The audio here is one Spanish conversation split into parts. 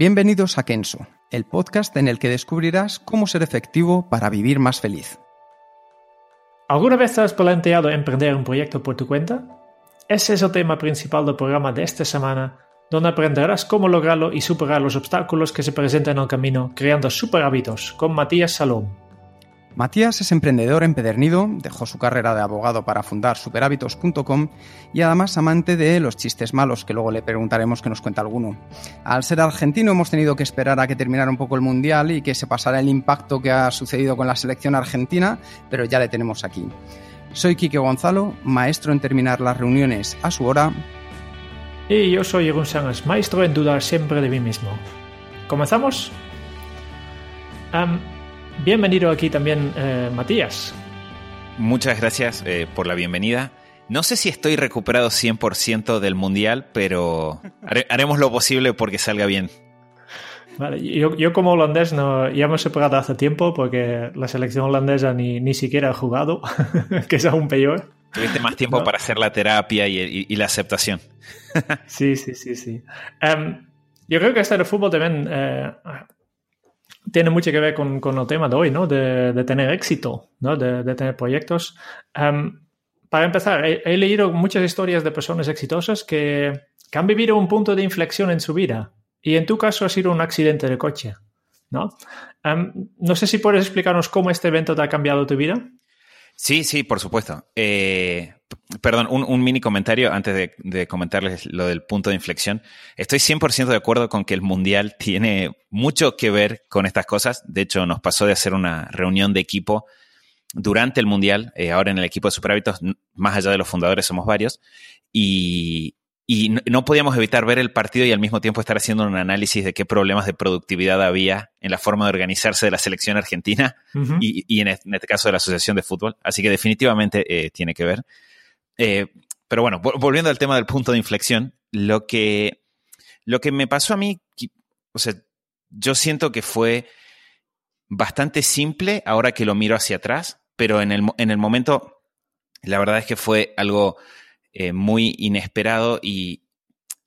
Bienvenidos a Kenso, el podcast en el que descubrirás cómo ser efectivo para vivir más feliz. ¿Alguna vez has planteado emprender un proyecto por tu cuenta? Ese es el tema principal del programa de esta semana, donde aprenderás cómo lograrlo y superar los obstáculos que se presentan en el camino creando super hábitos con Matías Salom. Matías es emprendedor empedernido, dejó su carrera de abogado para fundar superhábitos.com y además amante de los chistes malos, que luego le preguntaremos que nos cuenta alguno. Al ser argentino hemos tenido que esperar a que terminara un poco el Mundial y que se pasara el impacto que ha sucedido con la selección argentina, pero ya le tenemos aquí. Soy Quique Gonzalo, maestro en terminar las reuniones a su hora. Y yo soy Jeroen Sánchez, maestro en dudar siempre de mí mismo. ¿Comenzamos? Bienvenido aquí también, eh, Matías. Muchas gracias eh, por la bienvenida. No sé si estoy recuperado 100% del mundial, pero haremos lo posible porque salga bien. Vale, yo, yo, como holandés no, ya hemos separado hace tiempo porque la selección holandesa ni, ni siquiera ha jugado, que es aún peor. Tuviste más tiempo para hacer la terapia y, y, y la aceptación. sí, sí, sí, sí. Um, yo creo que este del fútbol también eh, tiene mucho que ver con, el tema de hoy, ¿no? De, tener éxito, ¿no? De, tener proyectos. Um, para empezar, he, leído muchas historias de personas exitosas que, han vivido un punto de inflexión en su vida y en tu caso ha sido un accidente de coche, ¿no? Um, no sé si puedes explicarnos cómo este evento te ha cambiado tu vida. Sí, sí, por supuesto. Eh, perdón, un, mini comentario antes de, de, comentarles lo del punto de inflexión. Estoy 100% de acuerdo con que el Mundial tiene mucho que ver con estas cosas. De hecho, nos pasó de hacer una reunión de equipo durante el Mundial. Eh, ahora en el equipo de Superhábitos, más allá de los fundadores, somos varios. Y, y no podíamos evitar ver el partido y al mismo tiempo estar haciendo un análisis de qué problemas de productividad había en la forma de organizarse de la selección argentina uh -huh. y, y en, este, caso de la Asociación de Fútbol. Así que definitivamente eh, tiene que ver. Eh, pero bueno, volviendo al tema del punto de inflexión, lo que, lo que me pasó a mí, o sea, yo siento que fue bastante simple ahora que lo miro hacia atrás, pero en el, en el momento, la verdad es que fue algo eh, muy inesperado y,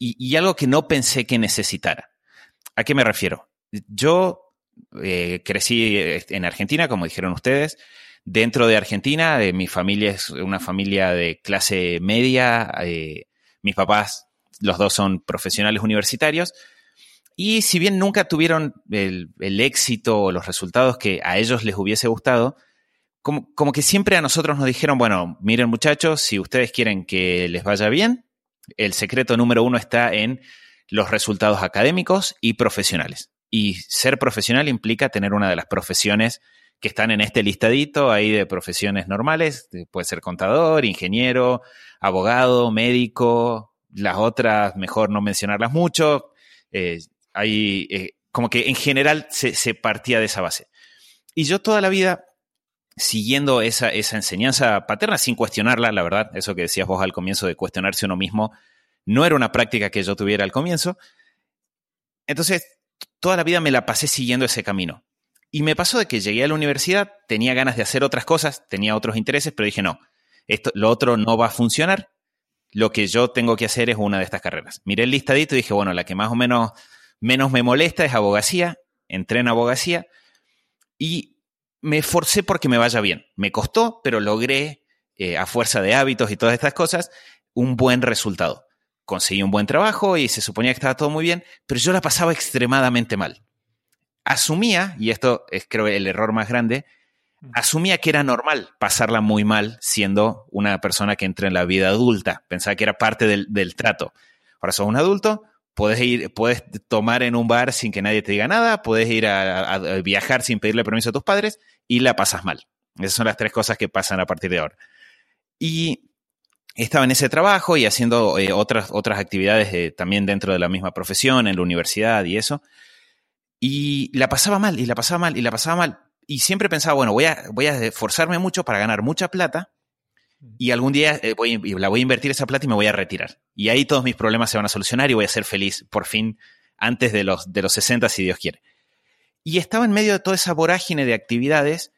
y, algo que no pensé que necesitara. ¿A qué me refiero? Yo eh, crecí eh, en Argentina, como dijeron ustedes. Dentro de Argentina, eh, mi familia es una familia de clase media. Mis papás, los dos son profesionales universitarios. Y si bien nunca tuvieron el éxito o los resultados que a ellos les hubiese gustado, como, que siempre a nosotros nos dijeron, bueno, miren muchachos, si ustedes quieren que les vaya bien, el secreto número uno está en los resultados académicos y profesionales. Y ser profesional implica tener una de las profesiones que están en este listadito ahí de profesiones normales, puede ser contador, ingeniero, abogado, médico, las otras mejor no mencionarlas mucho, eh, hay, eh, como que en general se partía de esa base. Y yo toda la vida siguiendo esa, enseñanza paterna sin cuestionarla, la verdad, eso que decías vos al comienzo de cuestionarse uno mismo, no era una práctica que yo tuviera al comienzo. Entonces, toda la vida me la pasé siguiendo ese camino. Y me pasó de que llegué a la universidad, tenía ganas de hacer otras cosas, tenía otros intereses, pero dije, no, esto, lo otro no va a funcionar, lo que yo tengo que hacer es una de estas carreras. Miré el listadito y dije, bueno, la que más o menos, menos me molesta es abogacía, entré en abogacía y me esforcé porque me vaya bien. Me costó, pero logré, eh, a fuerza de hábitos y todas estas cosas, un buen resultado. Conseguí un buen trabajo y se suponía que estaba todo muy bien, pero yo la pasaba extremadamente mal. Asumía, y esto es creo el error más grande, asumía que era normal pasarla muy mal siendo una persona que entra en la vida adulta. Pensaba que era parte del, del trato. Ahora sos un adulto, puedes ir, puedes tomar en un bar sin que nadie te diga nada, puedes ir a, a, a, viajar sin pedirle permiso a tus padres y la pasas mal. Esas son las tres cosas que pasan a partir de ahora. Y estaba en ese trabajo y haciendo eh, otras, otras actividades también dentro de la misma profesión, en la universidad y eso. Y la pasaba mal, y la pasaba mal, y la pasaba mal. Y siempre pensaba, bueno, voy a, voy a esforzarme mucho para ganar mucha plata y algún día eh, voy, la voy a invertir esa plata y me voy a retirar. Y ahí todos mis problemas se van a solucionar y voy a ser feliz, por fin, antes de los, de los 60, si Dios quiere. Y estaba en medio de toda esa vorágine de actividades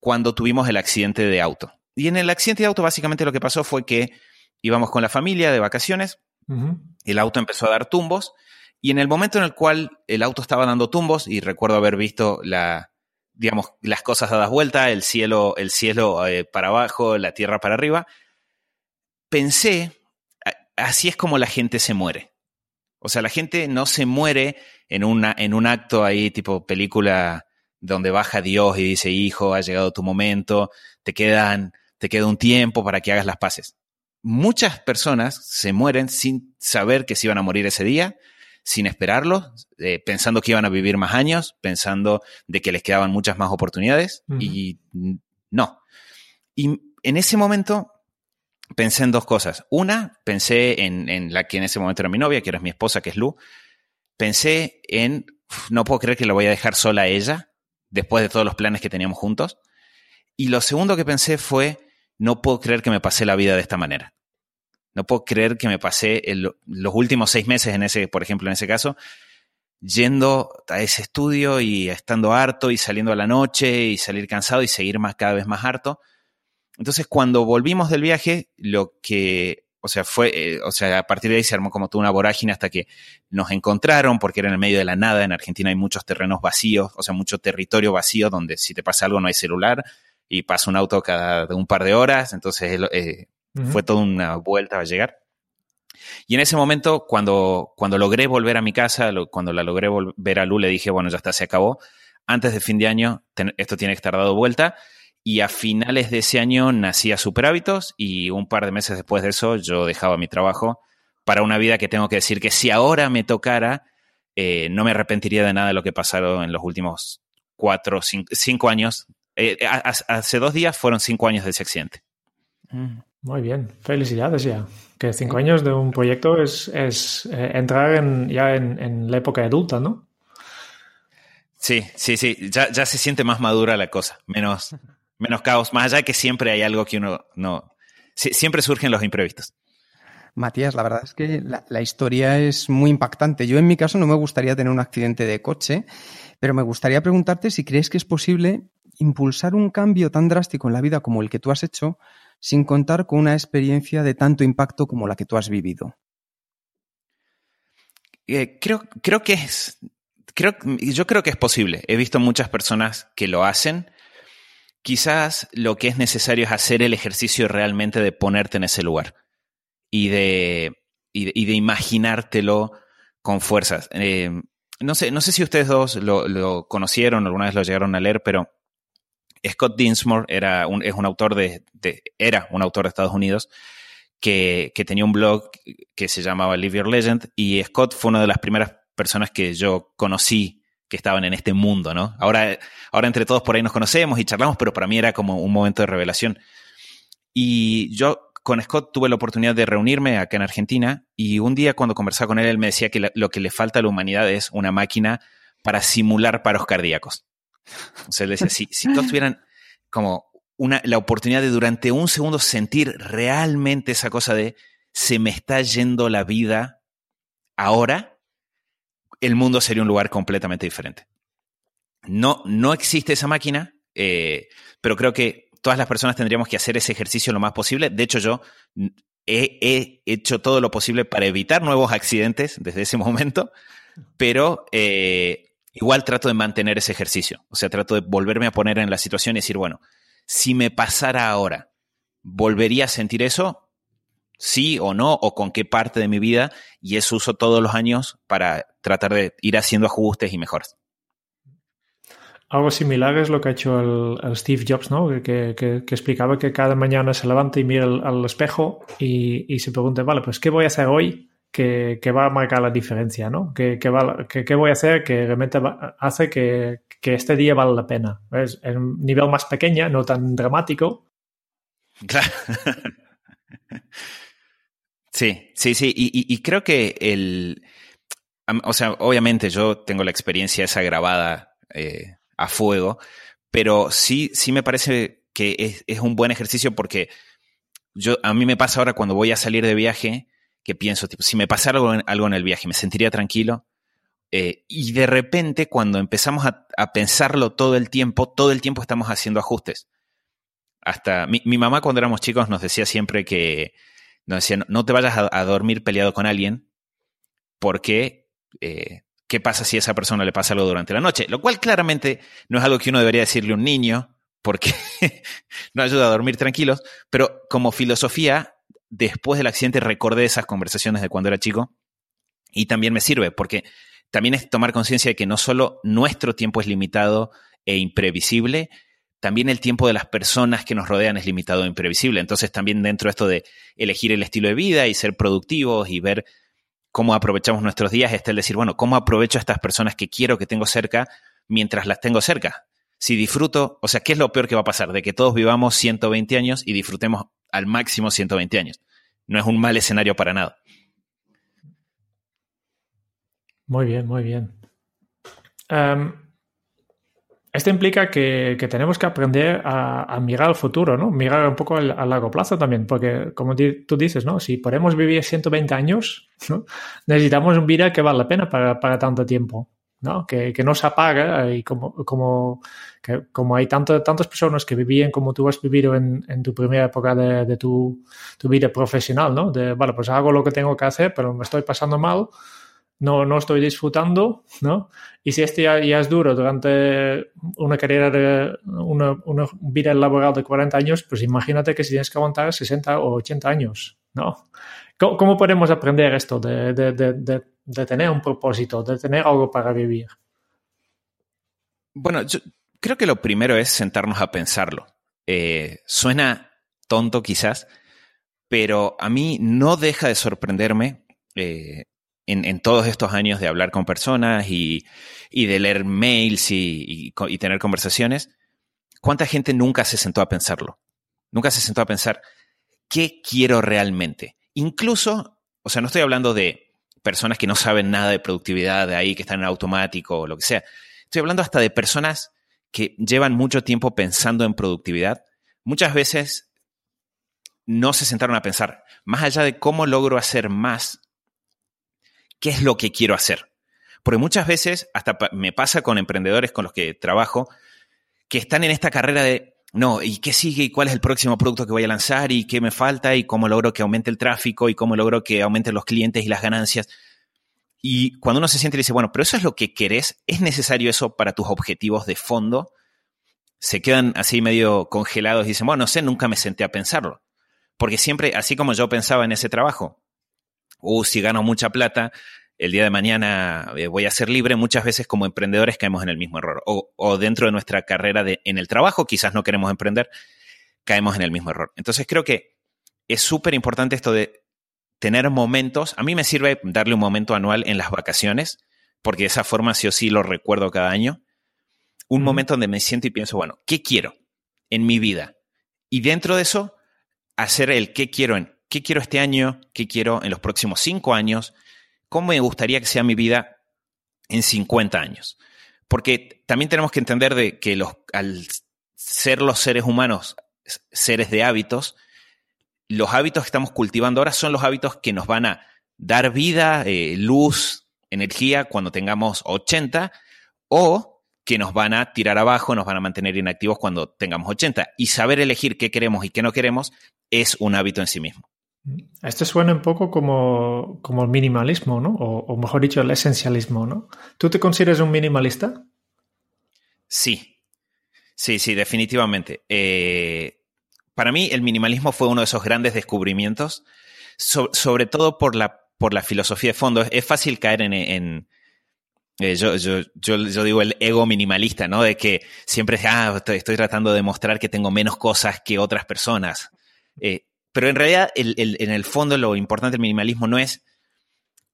cuando tuvimos el accidente de auto. Y en el accidente de auto básicamente lo que pasó fue que íbamos con la familia de vacaciones, el auto empezó a dar tumbos y en el momento en el cual el auto estaba dando tumbos, y recuerdo haber visto la, digamos, las cosas dadas vuelta, el cielo, el cielo eh, para abajo, la tierra para arriba, pensé, así es como la gente se muere. O sea, la gente no se muere en, una, en un acto ahí tipo película donde baja Dios y dice, hijo, ha llegado tu momento, te quedan, te queda un tiempo para que hagas las paces. Muchas personas se mueren sin saber que se iban a morir ese día, sin esperarlo, eh, pensando que iban a vivir más años, pensando de que les quedaban muchas más oportunidades y no. Y en ese momento pensé en dos cosas. Una, pensé en, la que en ese momento era mi novia, que era mi esposa, que es Lu. Pensé en, no puedo creer que la voy a dejar sola a ella, después de todos los planes que teníamos juntos. Y lo segundo que pensé fue, no puedo creer que me pasé la vida de esta manera. No puedo creer que me pasé los últimos seis meses en ese, por ejemplo, en ese caso, yendo a ese estudio y estando harto y saliendo a la noche y salir cansado y seguir más, cada vez más harto. Entonces, cuando volvimos del viaje, lo que, o sea, fue, eh, o sea, a partir de ahí se armó como toda una vorágine hasta que nos encontraron, porque era en el medio de la nada. En Argentina hay muchos terrenos vacíos, o sea, mucho territorio vacío donde si te pasa algo no hay celular y pasa un auto cada un par de horas. Entonces, eh, fue toda una vuelta a llegar. Y en ese momento, cuando, cuando logré volver a mi casa, cuando la logré volver a Lu, le dije, bueno, ya está, se acabó. Antes de fin de año, esto tiene que estar dado vuelta. Y a finales de ese año nacía Super Hábitos y un par de meses después de eso yo dejaba mi trabajo para una vida que tengo que decir que si ahora me tocara, eh, no me arrepentiría de nada de lo que pasaron en los últimos cuatro, cinco, cinco años. Eh, hace dos días fueron cinco años de ese accidente. Mm, muy bien, felicidades ya. Que cinco años de un proyecto es, es eh, entrar en, ya en, en, la época adulta, ¿no? Sí, sí, sí, ya, ya se siente más madura la cosa, menos, menos caos, más allá de que siempre hay algo que uno no... siempre surgen los imprevistos. Matías, la verdad es que la, historia es muy impactante. Yo en mi caso no me gustaría tener un accidente de coche, pero me gustaría preguntarte si crees que es posible impulsar un cambio tan drástico en la vida como el que tú has hecho sin contar con una experiencia de tanto impacto como la que tú has vivido. Eh, creo, creo que es. Creo, yo creo que es posible. He visto muchas personas que lo hacen quizás lo que es necesario es hacer el ejercicio realmente de ponerte en ese lugar y de, y de, imaginártelo con fuerzas. Eh, no, sé, no sé si ustedes dos lo, conocieron, alguna vez lo llegaron a leer, pero Scott Dinsmore era un, es un autor de, era un autor de Estados Unidos que, que, tenía un blog que se llamaba Live Your Legend y Scott fue una de las primeras personas que yo conocí que estaban en este mundo, ¿no? Ahora, ahora entre todos por ahí nos conocemos y charlamos, pero para mí era como un momento de revelación. Y yo con Scott tuve la oportunidad de reunirme acá en Argentina y un día cuando conversaba con él, él me decía que lo que le falta a la humanidad es una máquina para simular paros cardíacos. O sea, él decía, si, si todos tuvieran como una, la oportunidad de durante un segundo sentir realmente esa cosa de se me está yendo la vida ahora, el mundo sería un lugar completamente diferente. No, no existe esa máquina, eh, pero creo que todas las personas tendríamos que hacer ese ejercicio lo más posible. De hecho, yo he, hecho todo lo posible para evitar nuevos accidentes desde ese momento, pero eh, igual trato de mantener ese ejercicio. O sea, trato de volverme a poner en la situación y decir, bueno, si me pasara ahora, ¿volvería a sentir eso? Sí o no, o con qué parte de mi vida, y eso uso todos los años para tratar de ir haciendo ajustes y mejoras. Algo similar es lo que ha hecho el, Steve Jobs, ¿no? Que, explicaba que cada mañana se levanta y mira al, espejo y, se pregunta, vale, pues ¿qué voy a hacer hoy que, va a marcar la diferencia, ¿no? ¿Qué, voy a hacer que realmente hace que, este día vale la pena? Es en un nivel más pequeño, no tan dramático, Claro. Sí, sí, sí. Y, creo que el. O sea, obviamente yo tengo la experiencia esa grabada eh, a fuego, pero sí, sí me parece que es, un buen ejercicio porque yo, a mí me pasa ahora cuando voy a salir de viaje que pienso, tipo, si me pasara algo en, algo en el viaje, me sentiría tranquilo. Eh, y de repente, cuando empezamos a, a, pensarlo todo el tiempo, todo el tiempo estamos haciendo ajustes. Hasta mi, mi mamá cuando éramos chicos nos decía siempre que nos decía, no, te vayas a, dormir peleado con alguien porque eh, ¿qué pasa si a esa persona le pasa algo durante la noche? Lo cual claramente no es algo que uno debería decirle a un niño porque no ayuda a dormir tranquilos, pero como filosofía, después del accidente recordé esas conversaciones de cuando era chico y también me sirve porque también es tomar conciencia de que no solo nuestro tiempo es limitado e imprevisible, también el tiempo de las personas que nos rodean es limitado e imprevisible. Entonces también dentro de esto de elegir el estilo de vida y ser productivos y ver cómo aprovechamos nuestros días, está el decir, bueno, ¿cómo aprovecho a estas personas que quiero que tengo cerca mientras las tengo cerca? Si disfruto, o sea, ¿qué es lo peor que va a pasar? De que todos vivamos 120 años y disfrutemos al máximo 120 años. No es un mal escenario para nada. Muy bien, muy bien. Em, esto implica que, tenemos que aprender a, mirar al futuro, ¿no? Mirar un poco a largo plazo también, porque como tú dices, ¿no? Si podemos vivir 120 años, necesitamos un vida que vale la pena para, tanto tiempo, ¿no? Que, no se apague y como, como, como hay tanto, tantas personas que vivían como tú has vivido en, tu primera época de, tu, tu, vida profesional, ¿no? De, vale, pues hago lo que tengo que hacer, pero me estoy pasando mal, no, no estoy disfrutando, ¿no? Y si este ya, es duro durante una carrera de una, vida laboral de 40 años, pues imagínate que si tienes que aguantar 60 o 80 años, ¿no? ¿Cómo, podemos aprender esto de, de, tener un propósito, de tener algo para vivir? Bueno, yo creo que lo primero es sentarnos a pensarlo. Eh, suena tonto quizás, pero a mí no deja de sorprenderme eh, en, todos estos años de hablar con personas y, de leer mails y, tener conversaciones, ¿cuánta gente nunca se sentó a pensarlo? Nunca se sentó a pensar, ¿qué quiero realmente? Incluso, o sea, no estoy hablando de personas que no saben nada de productividad, de ahí, que están en automático o lo que sea. Estoy hablando hasta de personas que llevan mucho tiempo pensando en productividad. Muchas veces no se sentaron a pensar, más allá de cómo logro hacer más qué es lo que quiero hacer. Porque muchas veces, hasta me pasa con emprendedores con los que trabajo, que están en esta carrera de, no, ¿y qué sigue? ¿Y cuál es el próximo producto que voy a lanzar? ¿Y qué me falta? ¿Y cómo logro que aumente el tráfico? ¿Y cómo logro que aumenten los clientes y las ganancias? Y cuando uno se siente y dice, bueno, pero eso es lo que querés, ¿es necesario eso para tus objetivos de fondo? Se quedan así medio congelados y dicen, bueno, no sé, nunca me senté a pensarlo. Porque siempre, así como yo pensaba en ese trabajo, uh, si gano mucha plata, el día de mañana eh, voy a ser libre, muchas veces como emprendedores caemos en el mismo error. O, dentro de nuestra carrera de, en el trabajo, quizás no queremos emprender, caemos en el mismo error. Entonces creo que es súper importante esto de tener momentos. A mí me sirve darle un momento anual en las vacaciones, porque de esa forma sí o sí lo recuerdo cada año. Un momento donde me siento y pienso, bueno, ¿qué quiero en mi vida? Y dentro de eso, hacer el qué quiero en qué quiero este año, qué quiero en los próximos cinco años, cómo me gustaría que sea mi vida en 50 años. Porque también tenemos que entender de que los, al ser los seres humanos seres de hábitos, los hábitos que estamos cultivando ahora son los hábitos que nos van a dar vida, eh, luz, energía cuando tengamos 80 o que nos van a tirar abajo, nos van a mantener inactivos cuando tengamos 80. Y saber elegir qué queremos y qué no queremos es un hábito en sí mismo. Esto suena un poco como, como el minimalismo, ¿no? O, mejor dicho, el esencialismo, ¿no? ¿Tú te consideras un minimalista? Sí, sí, sí, definitivamente. Eh, para mí el minimalismo fue uno de esos grandes descubrimientos, sobre todo por la, por la filosofía de fondo. Es, fácil caer en... Eh, yo, yo, yo, digo el ego minimalista, ¿no? De que siempre ah, estoy, tratando de demostrar que tengo menos cosas que otras personas. Eh, pero en realidad, en el fondo, lo importante del minimalismo no es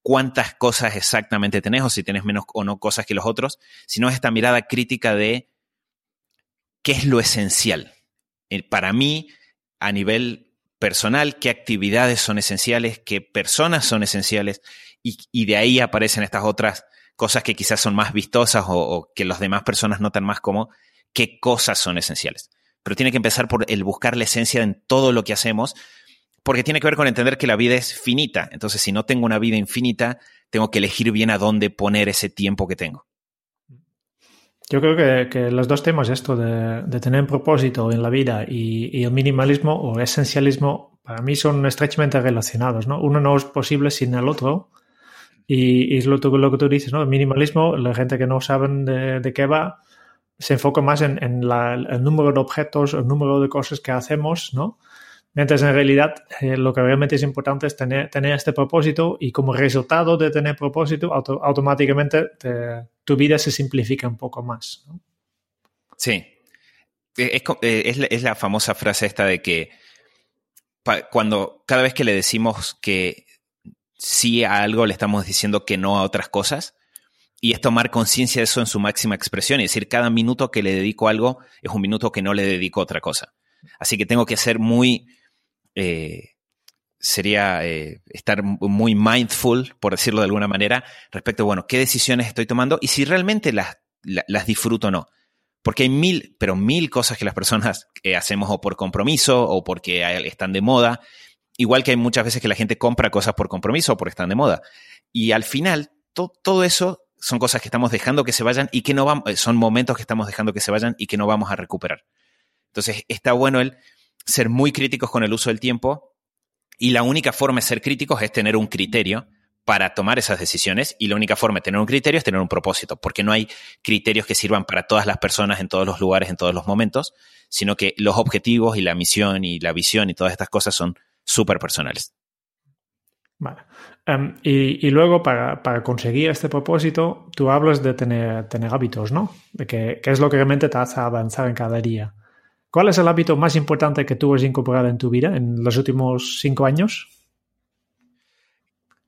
cuántas cosas exactamente tenés o si tenés menos o no cosas que los otros, sino es esta mirada crítica de qué es lo esencial. Eh, para mí, a nivel personal, qué actividades son esenciales, qué personas son esenciales, y, de ahí aparecen estas otras cosas que quizás son más vistosas o, que las demás personas notan más como qué cosas son esenciales. Pero tiene que empezar por el buscar la esencia en todo lo que hacemos, porque tiene que ver con entender que la vida es finita. Entonces, si no tengo una vida infinita, tengo que elegir bien a dónde poner ese tiempo que tengo. Yo creo que, los dos temas, esto de, tener un propósito en la vida y, el minimalismo o esencialismo, para mí son estrechamente relacionados. ¿no? Uno no es posible sin el otro. Y, es lo, lo, que tú dices, ¿no? El minimalismo, la gente que no saben de, qué va, se enfoca más en, el número de objetos, el número de cosas que hacemos, ¿no? Mientras en realidad eh, lo que realmente es importante es tener, este propósito y como resultado de tener propósito, automáticamente tu vida se simplifica un poco más. Sí. Eh, es, es, la, famosa frase esta de que cuando cada vez que le decimos que sí a algo, le estamos diciendo que no a otras cosas. Y es tomar conciencia de eso en su máxima expresión y decir, cada minuto que le dedico a algo es un minuto que no le dedico a otra cosa. Así que tengo que ser muy eh, sería eh, estar muy mindful, por decirlo de alguna manera, respecto a, bueno, qué decisiones estoy tomando y si realmente las, las, disfruto o no. Porque hay mil, pero mil cosas que las personas hacemos o por compromiso o porque están de moda. Igual que hay muchas veces que la gente compra cosas por compromiso o porque están de moda. Y al final, todo eso son cosas que estamos dejando que se vayan y que no vamos, son momentos que estamos dejando que se vayan y que no vamos a recuperar. Entonces, está bueno el ser muy críticos con el uso del tiempo y la única forma de ser críticos es tener un criterio para tomar esas decisiones y la única forma de tener un criterio es tener un propósito, porque no hay criterios que sirvan para todas las personas en todos los lugares, en todos los momentos, sino que los objetivos y la misión y la visión y todas estas cosas son súper personales. Vale. Em, y, luego, para, conseguir este propósito, tú hablas de tener, tener hábitos, ¿no? De que, es lo que realmente te hace avanzar en cada día. ¿Cuál es el hábito más importante que tú has incorporado en tu vida en los últimos cinco años?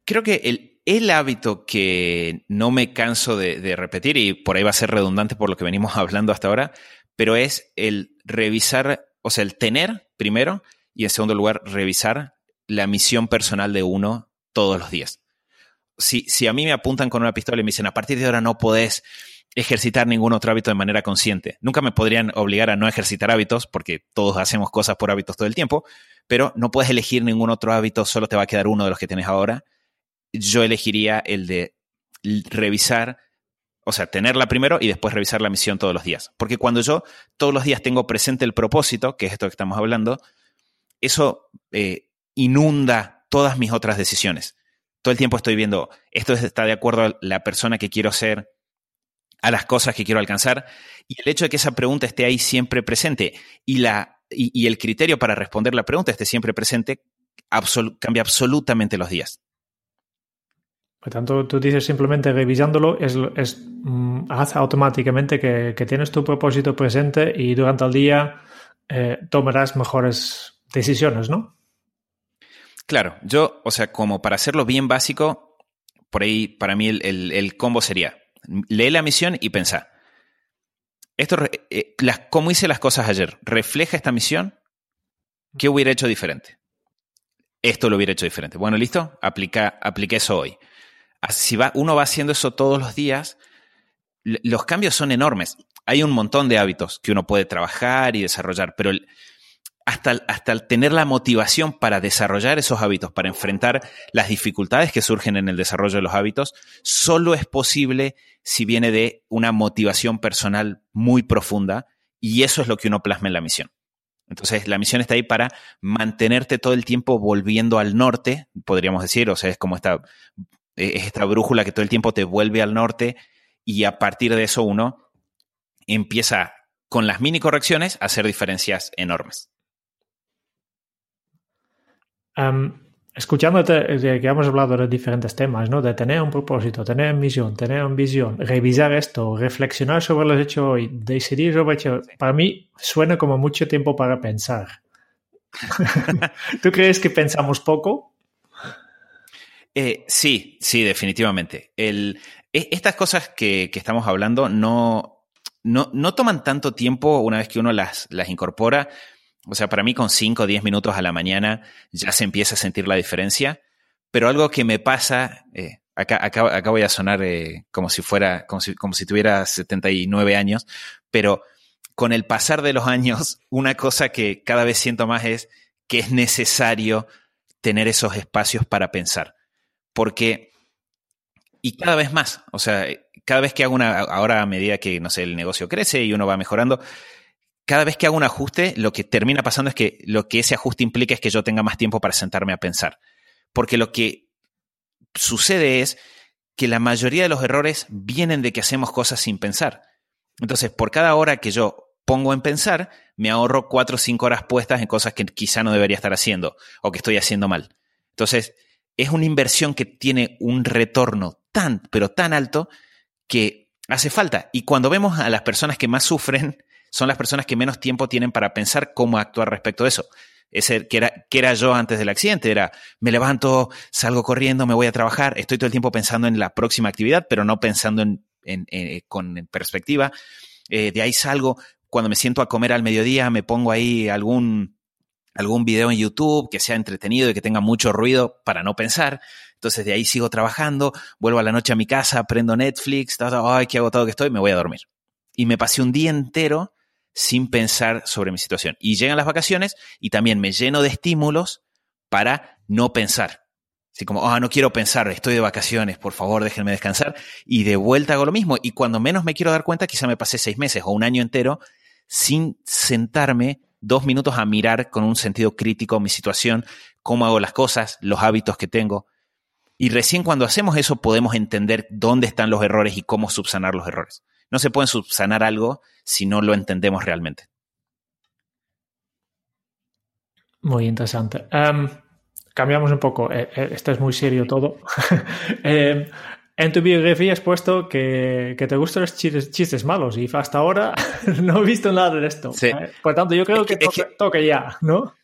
Creo que el, el hábito que no me canso de, repetir, y por ahí va a ser redundante por lo que venimos hablando hasta ahora, pero es el revisar, o sea, el tener primero y en segundo lugar, revisar la misión personal de uno todos los días. Si, si a mí me apuntan con una pistola y me dicen, a partir de ahora no podés ejercitar ningún otro hábito de manera consciente. Nunca me podrían obligar a no ejercitar hábitos, porque todos hacemos cosas por hábitos todo el tiempo, pero no puedes elegir ningún otro hábito, solo te va a quedar uno de los que tienes ahora. Yo elegiría el de revisar, o sea, tenerla primero y después revisar la misión todos los días. Porque cuando yo todos los días tengo presente el propósito, que es esto que estamos hablando, eso eh, inunda todas mis otras decisiones. Todo el tiempo estoy viendo, esto está de acuerdo a la persona que quiero ser, a las cosas que quiero alcanzar. Y el hecho de que esa pregunta esté ahí siempre presente y, la, y, el criterio para responder la pregunta esté siempre presente cambia absolutamente los días. Por tanto, tú dices simplemente revisándolo, es, es mm, hace automáticamente que, tienes tu propósito presente y durante el día eh, tomarás mejores decisiones, ¿no? Claro, yo, o sea, como para hacerlo bien básico, por ahí para mí el combo sería lee la misión y pensá. Esto, eh, las, ¿Cómo hice las cosas ayer? ¿Refleja esta misión? ¿Qué hubiera hecho diferente? Esto lo hubiera hecho diferente. Bueno, listo, aplica, apliqué eso hoy. Si va, uno va haciendo eso todos los días, los cambios son enormes. Hay un montón de hábitos que uno puede trabajar y desarrollar, pero el, hasta, hasta tener la motivación para desarrollar esos hábitos, para enfrentar las dificultades que surgen en el desarrollo de los hábitos, solo es posible si viene de una motivación personal muy profunda y eso es lo que uno plasma en la misión. Entonces, la misión está ahí para mantenerte todo el tiempo volviendo al norte, podríamos decir, o sea, es como esta, es esta brújula que todo el tiempo te vuelve al norte y a partir de eso uno empieza con las mini correcciones a hacer diferencias enormes escuchándote, que hemos hablado de diferentes temas, ¿no? De tener un propósito, tener misión, tener una visión, revisar esto, reflexionar sobre lo hecho hoy, decidir sobre hecho. Para mí suena como mucho tiempo para pensar. ¿Tú crees que pensamos poco? Eh, sí, sí, definitivamente. El, e, estas cosas que, que estamos hablando no, no, no, toman tanto tiempo una vez que uno las, las incorpora O sea, para mí con 5 o 10 minutos a la mañana ya se empieza a sentir la diferencia. Pero algo que me pasa, eh, acá, acá, voy a sonar eh, como si fuera, como si, como si tuviera 79 años, pero con el pasar de los años, una cosa que cada vez siento más es que es necesario tener esos espacios para pensar. Porque, y cada vez más, o sea, cada vez que hago una, ahora a medida que, no sé, el negocio crece y uno va mejorando, cada vez que hago un ajuste, lo que termina pasando es que lo que ese ajuste implica es que yo tenga más tiempo para sentarme a pensar. Porque lo que sucede es que la mayoría de los errores vienen de que hacemos cosas sin pensar. Entonces, por cada hora que yo pongo en pensar, me ahorro cuatro o cinco horas puestas en cosas que quizá no debería estar haciendo o que estoy haciendo mal. Entonces, es una inversión que tiene un retorno tan, pero tan alto que hace falta. Y cuando vemos a las personas que más sufren, son las personas que menos tiempo tienen para pensar cómo actuar respecto a eso. Ese que era, que era yo antes del accidente, era me levanto, salgo corriendo, me voy a trabajar, estoy todo el tiempo pensando en la próxima actividad, pero no pensando en, eh, con perspectiva. Eh, de ahí salgo, cuando me siento a comer al mediodía, me pongo ahí algún, algún video en YouTube que sea entretenido y que tenga mucho ruido para no pensar. Entonces de ahí sigo trabajando, vuelvo a la noche a mi casa, prendo Netflix, ay, qué agotado que estoy, me voy a dormir. Y me pasé un día entero sin pensar sobre mi situación. Y llegan las vacaciones y también me lleno de estímulos para no pensar. Así como, ah, no quiero pensar, estoy de vacaciones, por favor, déjenme descansar. Y de vuelta hago lo mismo. Y cuando menos me quiero dar cuenta, quizá me pasé seis meses o un año entero sin sentarme dos minutos a mirar con un sentido crítico mi situación, cómo hago las cosas, los hábitos que tengo. Y recién cuando hacemos eso podemos entender dónde están los errores y cómo subsanar los errores. No se puede subsanar algo si no lo entendemos realmente. Muy interesante. Em, cambiamos un poco. Eh, eh, esto es muy serio todo. Em, en tu biografía has puesto que, te gustan los chistes, malos y hasta ahora no he visto nada de esto. Eh, por tanto, yo creo que, toca, ya, ¿no?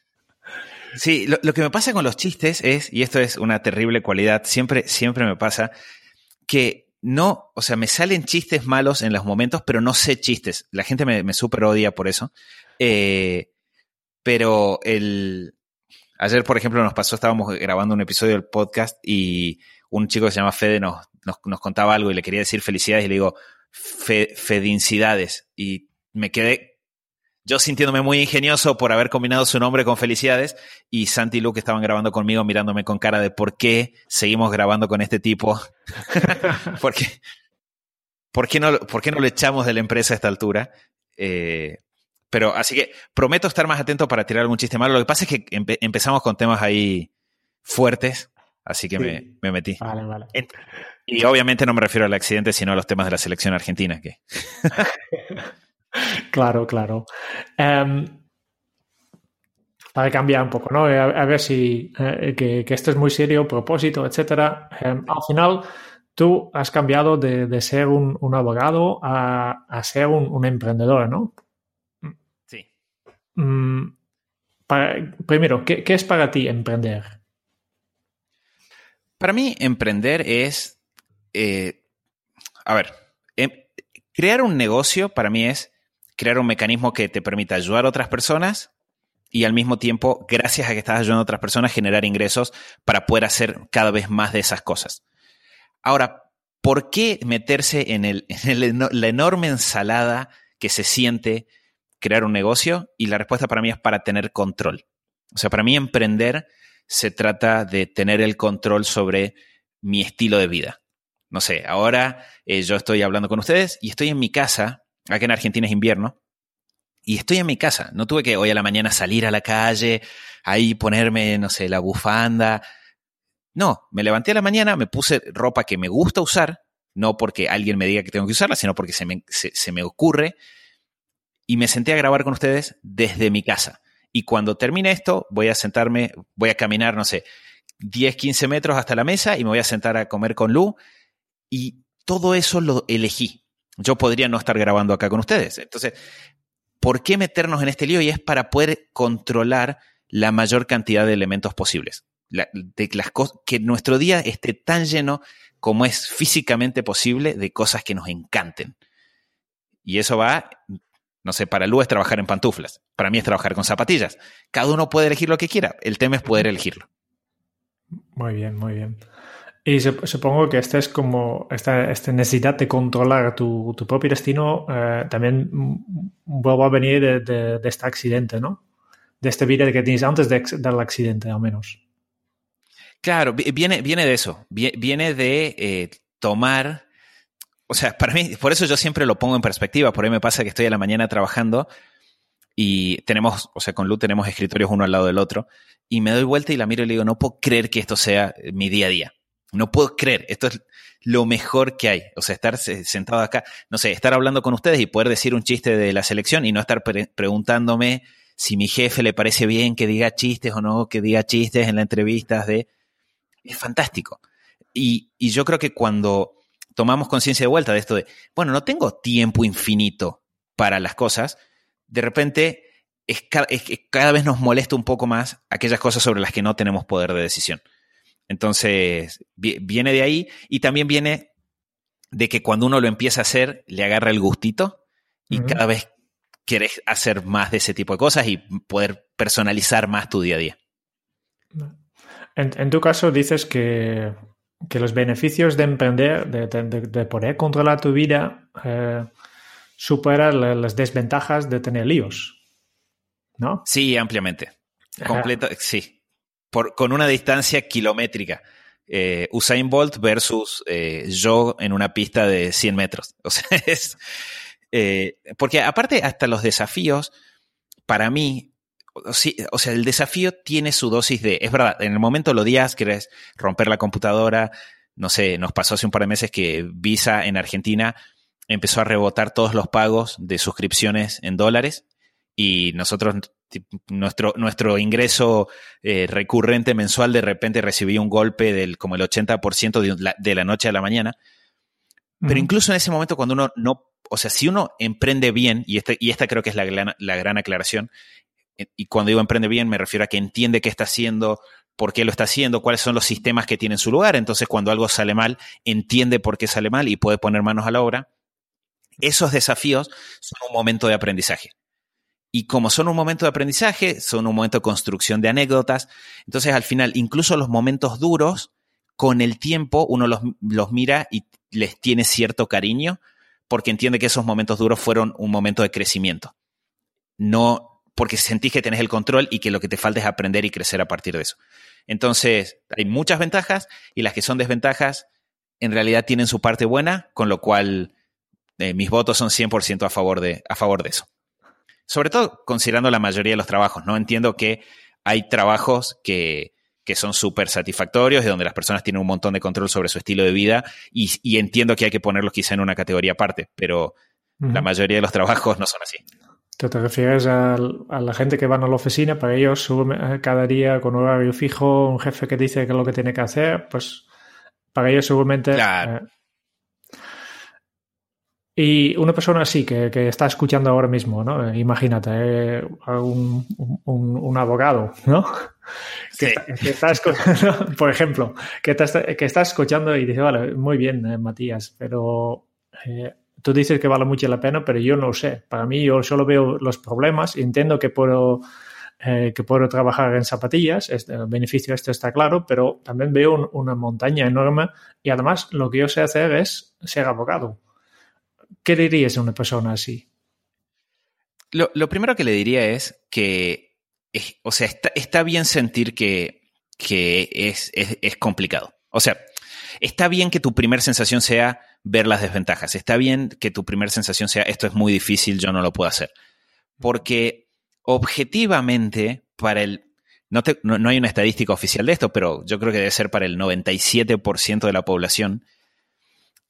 Sí, lo, lo, que me pasa con los chistes es, y esto es una terrible cualidad, siempre, siempre me pasa, que no, o sea, me salen chistes malos en los momentos, pero no sé chistes. La gente me, me súper odia por eso. pero el, Ayer, por ejemplo, nos pasó, estábamos grabando un episodio del podcast y un chico que se llama Fede nos, nos, contaba algo y le quería decir felicidades y le digo, Fedincidades. Y me quedé yo sintiéndome muy ingenioso por haber combinado su nombre con felicidades y Santi y Luke estaban grabando conmigo mirándome con cara de por qué seguimos grabando con este tipo. porque, ¿por, qué no, ¿Por qué no lo echamos de la empresa a esta altura? Eh, pero así que prometo estar más atento para tirar algún chiste malo. Lo que pasa es que empezamos con temas ahí fuertes, así que me, metí. Vale, vale. Y obviamente no me refiero al accidente, sino a los temas de la selección argentina. Que... claro, claro. Em, para cambiar un poco, ¿no? A, ver si eh, que, esto es muy serio, propósito, etcétera. Em, al final, tú has cambiado de, ser un, abogado a, ser un, emprendedor, ¿no? Mm, primero, ¿qué, es para ti emprender? Para mí, emprender es, eh, a ver, em, crear un negocio para mí es crear un mecanismo que te permita ayudar a otras personas y al mismo tiempo, gracias a que estás ayudando a otras personas, generar ingresos para poder hacer cada vez más de esas cosas. Ahora, ¿por qué meterse en, el, en la enorme ensalada que se siente crear un negocio? Y la respuesta para mí es para tener control. O sea, para mí emprender se trata de tener el control sobre mi estilo de vida. No sé, ahora eh, yo estoy hablando con ustedes y estoy en mi casa, acá en Argentina es invierno, y estoy en mi casa. No tuve que hoy a la mañana salir a la calle, ahí ponerme, no sé, la bufanda. No, me levanté a la mañana, me puse ropa que me gusta usar, no porque alguien me diga que tengo que usarla, sino porque se me, se me ocurre y me senté a grabar con ustedes desde mi casa. Y cuando termine esto, voy a sentarme, voy a caminar, no sé, 10, 15 metros hasta la mesa y me voy a sentar a comer con Lu. Y todo eso lo elegí. Yo podría no estar grabando acá con ustedes. Entonces, ¿por qué meternos en este lío? Y es para poder controlar la mayor cantidad de elementos posibles. de las que nuestro día esté tan lleno como es físicamente posible de cosas que nos encanten. Y eso va No sé, para Lu es trabajar en pantuflas. Para mí es trabajar con zapatillas. Cada uno puede elegir lo que quiera. El tema es poder elegirlo. Muy bien, muy bien. Y supongo que esta es como esta, esta necesidad de controlar tu, tu propio destino eh, también vuelve a venir de, de, este accidente, ¿no? De este vida que tienes antes de, del accidente, al menos. Claro, viene, viene de eso. Viene de eh, tomar. O sea, para mí, por eso yo siempre lo pongo en perspectiva. Por ahí me pasa que estoy a la mañana trabajando y tenemos, o sea, con Lu tenemos escritorios uno al lado del otro. Y me doy vuelta y la miro y le digo, no puedo creer que esto sea mi día a día no puedo creer, esto es lo mejor que hay. O sea, estar sentado acá, no sé, estar hablando con ustedes y poder decir un chiste de la selección y no estar preguntándome si mi jefe le parece bien que diga chistes o no, que diga chistes en las entrevistas de... Es fantástico. Y, yo creo que cuando tomamos conciencia de vuelta de esto de, bueno, no tengo tiempo infinito para las cosas, de repente es, cada vez nos molesta un poco más aquellas cosas sobre las que no tenemos poder de decisión. Entonces, viene de ahí y también viene de que cuando uno lo empieza a hacer, le agarra el gustito y cada vez quieres hacer más de ese tipo de cosas y poder personalizar más tu día a día. En, tu caso dices que, los beneficios de emprender, de, poder controlar tu vida, eh, superan las desventajas de tener líos, ¿no? Sí, ampliamente. Completo, sí con una distancia kilométrica. Eh, Usain Bolt versus eh, yo en una pista de 100 metros. O sea, es. Eh, porque aparte, hasta los desafíos, para mí, o sea, el desafío tiene su dosis de. Es verdad, en el momento lo días querés romper la computadora. No sé, nos pasó hace un par de meses que Visa en Argentina empezó a rebotar todos los pagos de suscripciones en dólares y nosotros nuestro, nuestro ingreso eh, recurrente mensual de repente recibió un golpe del como el 80% de la, de la noche a la mañana. Pero incluso en ese momento cuando uno no, o sea, si uno emprende bien, y, este, y esta creo que es la gran, la gran aclaración, eh, y cuando digo emprende bien me refiero a que entiende qué está haciendo, por qué lo está haciendo, cuáles son los sistemas que tiene en su lugar, entonces cuando algo sale mal, entiende por qué sale mal y puede poner manos a la obra. Esos desafíos son un momento de aprendizaje. Y como son un momento de aprendizaje, son un momento de construcción de anécdotas, entonces al final, incluso los momentos duros, con el tiempo uno los, mira y les tiene cierto cariño, porque entiende que esos momentos duros fueron un momento de crecimiento. No porque sentís que tenés el control y que lo que te falta es aprender y crecer a partir de eso. Entonces, hay muchas ventajas y las que son desventajas en realidad tienen su parte buena, con lo cual eh, mis votos son 100% a favor, de, a favor de eso sobre todo considerando la mayoría de los trabajos, ¿no? Entiendo que hay trabajos que, son súper satisfactorios y donde las personas tienen un montón de control sobre su estilo de vida y, entiendo que hay que ponerlos quizá en una categoría aparte, pero la mayoría de los trabajos no son así. ¿Te, te refieres a, la gente que van a la oficina? Para ellos, cada día con horario fijo, un jefe que dice que es lo que tiene que hacer, pues para ellos seguramente... Eh, y una persona así que, que, está escuchando ahora mismo, ¿no? Eh, imagínate, eh, un, un, abogado, ¿no? Que, está, escuchando, por ejemplo, que, que está escuchando y dice, vale, muy bien, eh, Matías, pero tú dices que vale mucho la pena, pero yo no lo sé. Para mí, yo solo veo los problemas entiendo que puedo, que puedo trabajar en zapatillas, el beneficio esto está claro, pero también veo una montaña enorme y además lo que yo sé hacer es ser abogado. ¿Qué dirías a una persona así? Lo, primero que le diría es que, o sea, está, bien sentir que, es, complicado. O sea, está bien que tu primera sensación sea ver las desventajas. Está bien que tu primera sensación sea esto es muy difícil, yo no lo puedo hacer. Porque objetivamente, para el. No, no, hay una estadística oficial de esto, pero yo creo que debe ser para el 97% de la población.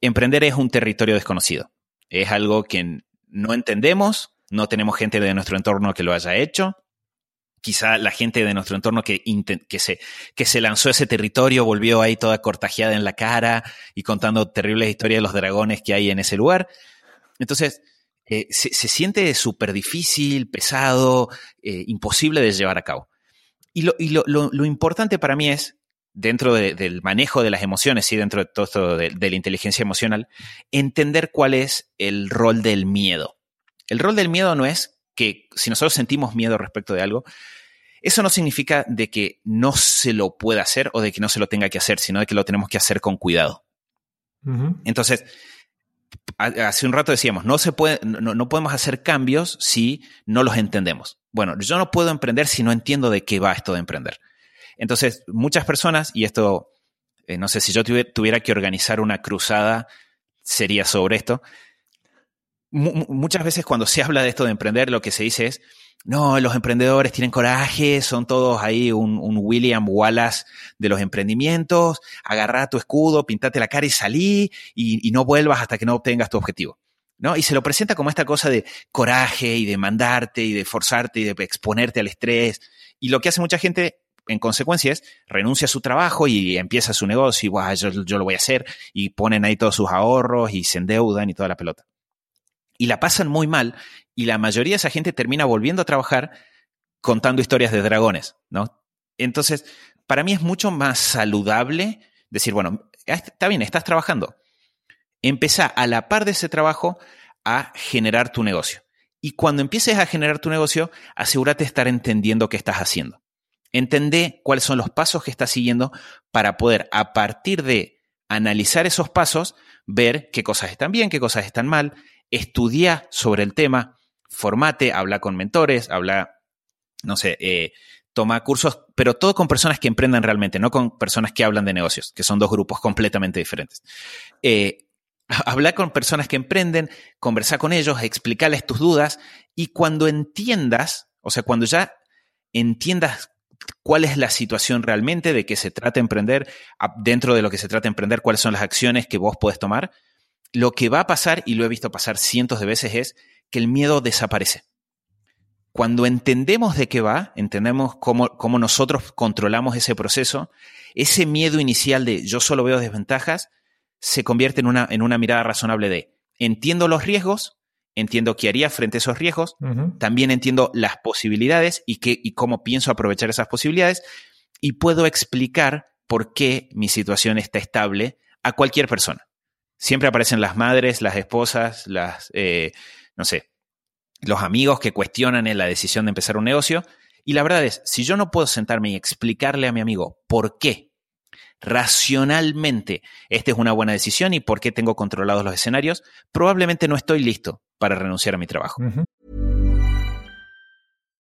Emprender es un territorio desconocido. Es algo que no entendemos, no tenemos gente de nuestro entorno que lo haya hecho. Quizá la gente de nuestro entorno que, que, se, que se lanzó a ese territorio volvió ahí toda cortajeada en la cara y contando terribles historias de los dragones que hay en ese lugar. Entonces, eh, se, siente súper difícil, pesado, eh, imposible de llevar a cabo. Y, lo, y lo, lo, importante para mí es dentro del manejo de las emociones y dentro de todo esto de, la inteligencia emocional, entender cuál es el rol del miedo. El rol del miedo no es que si nosotros sentimos miedo respecto de algo, eso no significa de que no se lo pueda hacer o de que no se lo tenga que hacer, sino de que lo tenemos que hacer con cuidado. Entonces, hace un rato decíamos, no, se puede, no, podemos hacer cambios si no los entendemos. Bueno, yo no puedo emprender si no entiendo de qué va esto de emprender. Entonces, muchas personas, y esto, eh, no sé, si yo tuviera que organizar una cruzada, sería sobre esto. muchas veces cuando se habla de esto de emprender, lo que se dice es, no, los emprendedores tienen coraje, son todos ahí un, William Wallace de los emprendimientos, agarra tu escudo, pintate la cara y salí y, no vuelvas hasta que no obtengas tu objetivo. ¿no? Y se lo presenta como esta cosa de coraje y de mandarte y de forzarte y de exponerte al estrés. Y lo que hace mucha gente en consecuencia es renuncia a su trabajo y empieza su negocio y yo, yo lo voy a hacer y ponen ahí todos sus ahorros y se endeudan y toda la pelota. Y la pasan muy mal y la mayoría de esa gente termina volviendo a trabajar contando historias de dragones, ¿no? Entonces, para mí es mucho más saludable decir, bueno, está bien, estás trabajando. Empezá a la par de ese trabajo a generar tu negocio. Y cuando empieces a generar tu negocio, asegúrate de estar entendiendo qué estás haciendo. Entendé cuáles son los pasos que estás siguiendo para poder, a partir de analizar esos pasos, ver qué cosas están bien, qué cosas están mal, estudia sobre el tema, formate, habla con mentores, habla, no sé, eh, toma cursos, pero todo con personas que emprendan realmente, no con personas que hablan de negocios, que son dos grupos completamente diferentes. Eh, habla con personas que emprenden, conversa con ellos, explicarles tus dudas y cuando entiendas, o sea, cuando ya entiendas cuál es la situación realmente, de qué se trata emprender, dentro de lo que se trata emprender, cuáles son las acciones que vos podés tomar, lo que va a pasar, y lo he visto pasar cientos de veces, es que el miedo desaparece. Cuando entendemos de qué va, entendemos cómo, cómo nosotros controlamos ese proceso, ese miedo inicial de yo solo veo desventajas se convierte en una, en una mirada razonable de entiendo los riesgos, entiendo qué haría frente a esos riesgos, también entiendo las posibilidades y, qué, y cómo pienso aprovechar esas posibilidades y puedo explicar por qué mi situación está estable a cualquier persona. Siempre aparecen las madres, las esposas, las, eh, no sé, los amigos que cuestionan la decisión de empezar un negocio. Y la verdad es, si yo no puedo sentarme y explicarle a mi amigo por qué racionalmente esta es una buena decisión y por qué tengo controlados los escenarios, probablemente no estoy listo para renunciar a mi trabajo.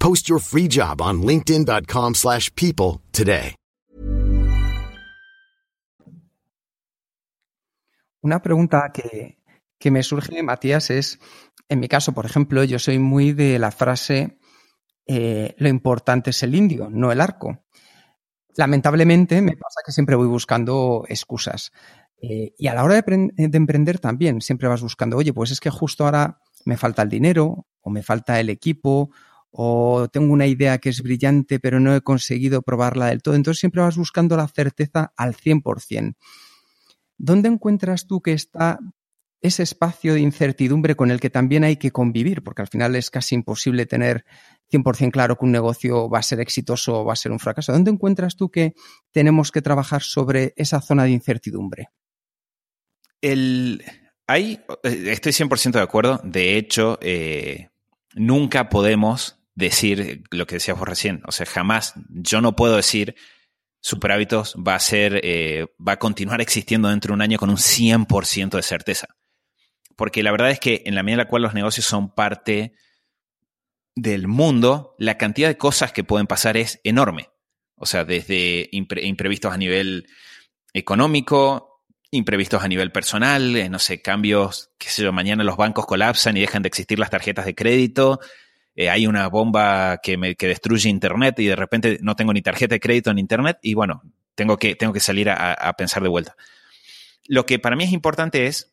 Post your free job on linkedin.com slash people today. Una pregunta que, que me surge, Matías, es, en mi caso, por ejemplo, yo soy muy de la frase eh, lo importante es el indio, no el arco. Lamentablemente me pasa que siempre voy buscando excusas. Eh, y a la hora de, de, emprender también, siempre vas buscando, oye, pues es que justo ahora me falta el dinero, o me falta el equipo, o tengo una idea que es brillante pero no he conseguido probarla del todo. Entonces siempre vas buscando la certeza al 100%. ¿Dónde encuentras tú que está ese espacio de incertidumbre con el que también hay que convivir, porque al final es casi imposible tener 100% claro que un negocio va a ser exitoso o va a ser un fracaso. ¿Dónde encuentras tú que tenemos que trabajar sobre esa zona de incertidumbre? El, hay, estoy 100% de acuerdo. De hecho, eh, nunca podemos decir lo que decías vos recién. O sea, jamás, yo no puedo decir Superhábitos va a ser, eh, va a continuar existiendo dentro de un año con un 100% de certeza. Porque la verdad es que en la medida en la cual los negocios son parte del mundo, la cantidad de cosas que pueden pasar es enorme. O sea, desde imprevistos a nivel económico, imprevistos a nivel personal, eh, no sé, cambios, qué sé yo, mañana los bancos colapsan y dejan de existir las tarjetas de crédito, eh, hay una bomba que, me, que destruye Internet y de repente no tengo ni tarjeta de crédito en Internet y bueno, tengo que, tengo que salir a, pensar de vuelta. Lo que para mí es importante es,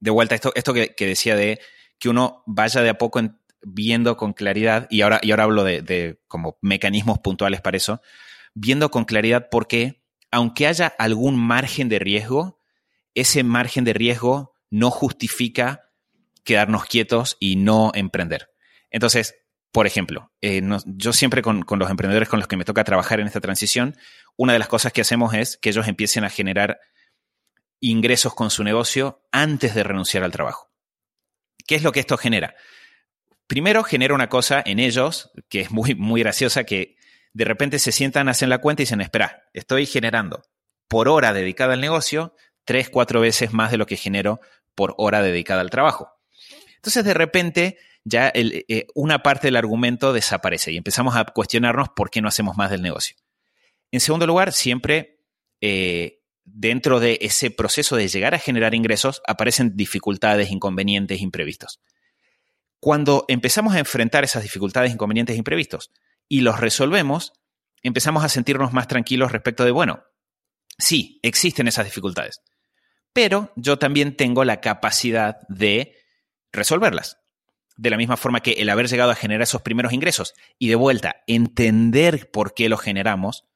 de vuelta, esto, esto que, decía de que uno vaya de a poco viendo con claridad, y ahora, y ahora hablo de, de como mecanismos puntuales para eso, viendo con claridad por qué, aunque haya algún margen de riesgo, ese margen de riesgo no justifica quedarnos quietos y no emprender. Entonces, por ejemplo, eh, yo siempre con, los emprendedores con los que me toca trabajar en esta transición, una de las cosas que hacemos es que ellos empiecen a generar ingresos con su negocio antes de renunciar al trabajo. ¿Qué es lo que esto genera? Primero genera una cosa en ellos que es muy, muy graciosa, que de repente se sientan, hacen la cuenta y dicen, espera, estoy generando por hora dedicada al negocio tres, cuatro veces más de lo que genero por hora dedicada al trabajo. Entonces de repente ya eh, una parte del argumento desaparece y empezamos a cuestionarnos por qué no hacemos más del negocio. En segundo lugar, siempre eh, dentro de ese proceso de llegar a generar ingresos aparecen dificultades, inconvenientes, imprevistos. Cuando empezamos a enfrentar esas dificultades, inconvenientes, imprevistos y los resolvemos, empezamos a sentirnos más tranquilos respecto de, bueno, sí, existen esas dificultades, pero yo también tengo la capacidad de resolverlas de la misma forma que el haber llegado a generar esos primeros ingresos y de vuelta entender por qué los generamos,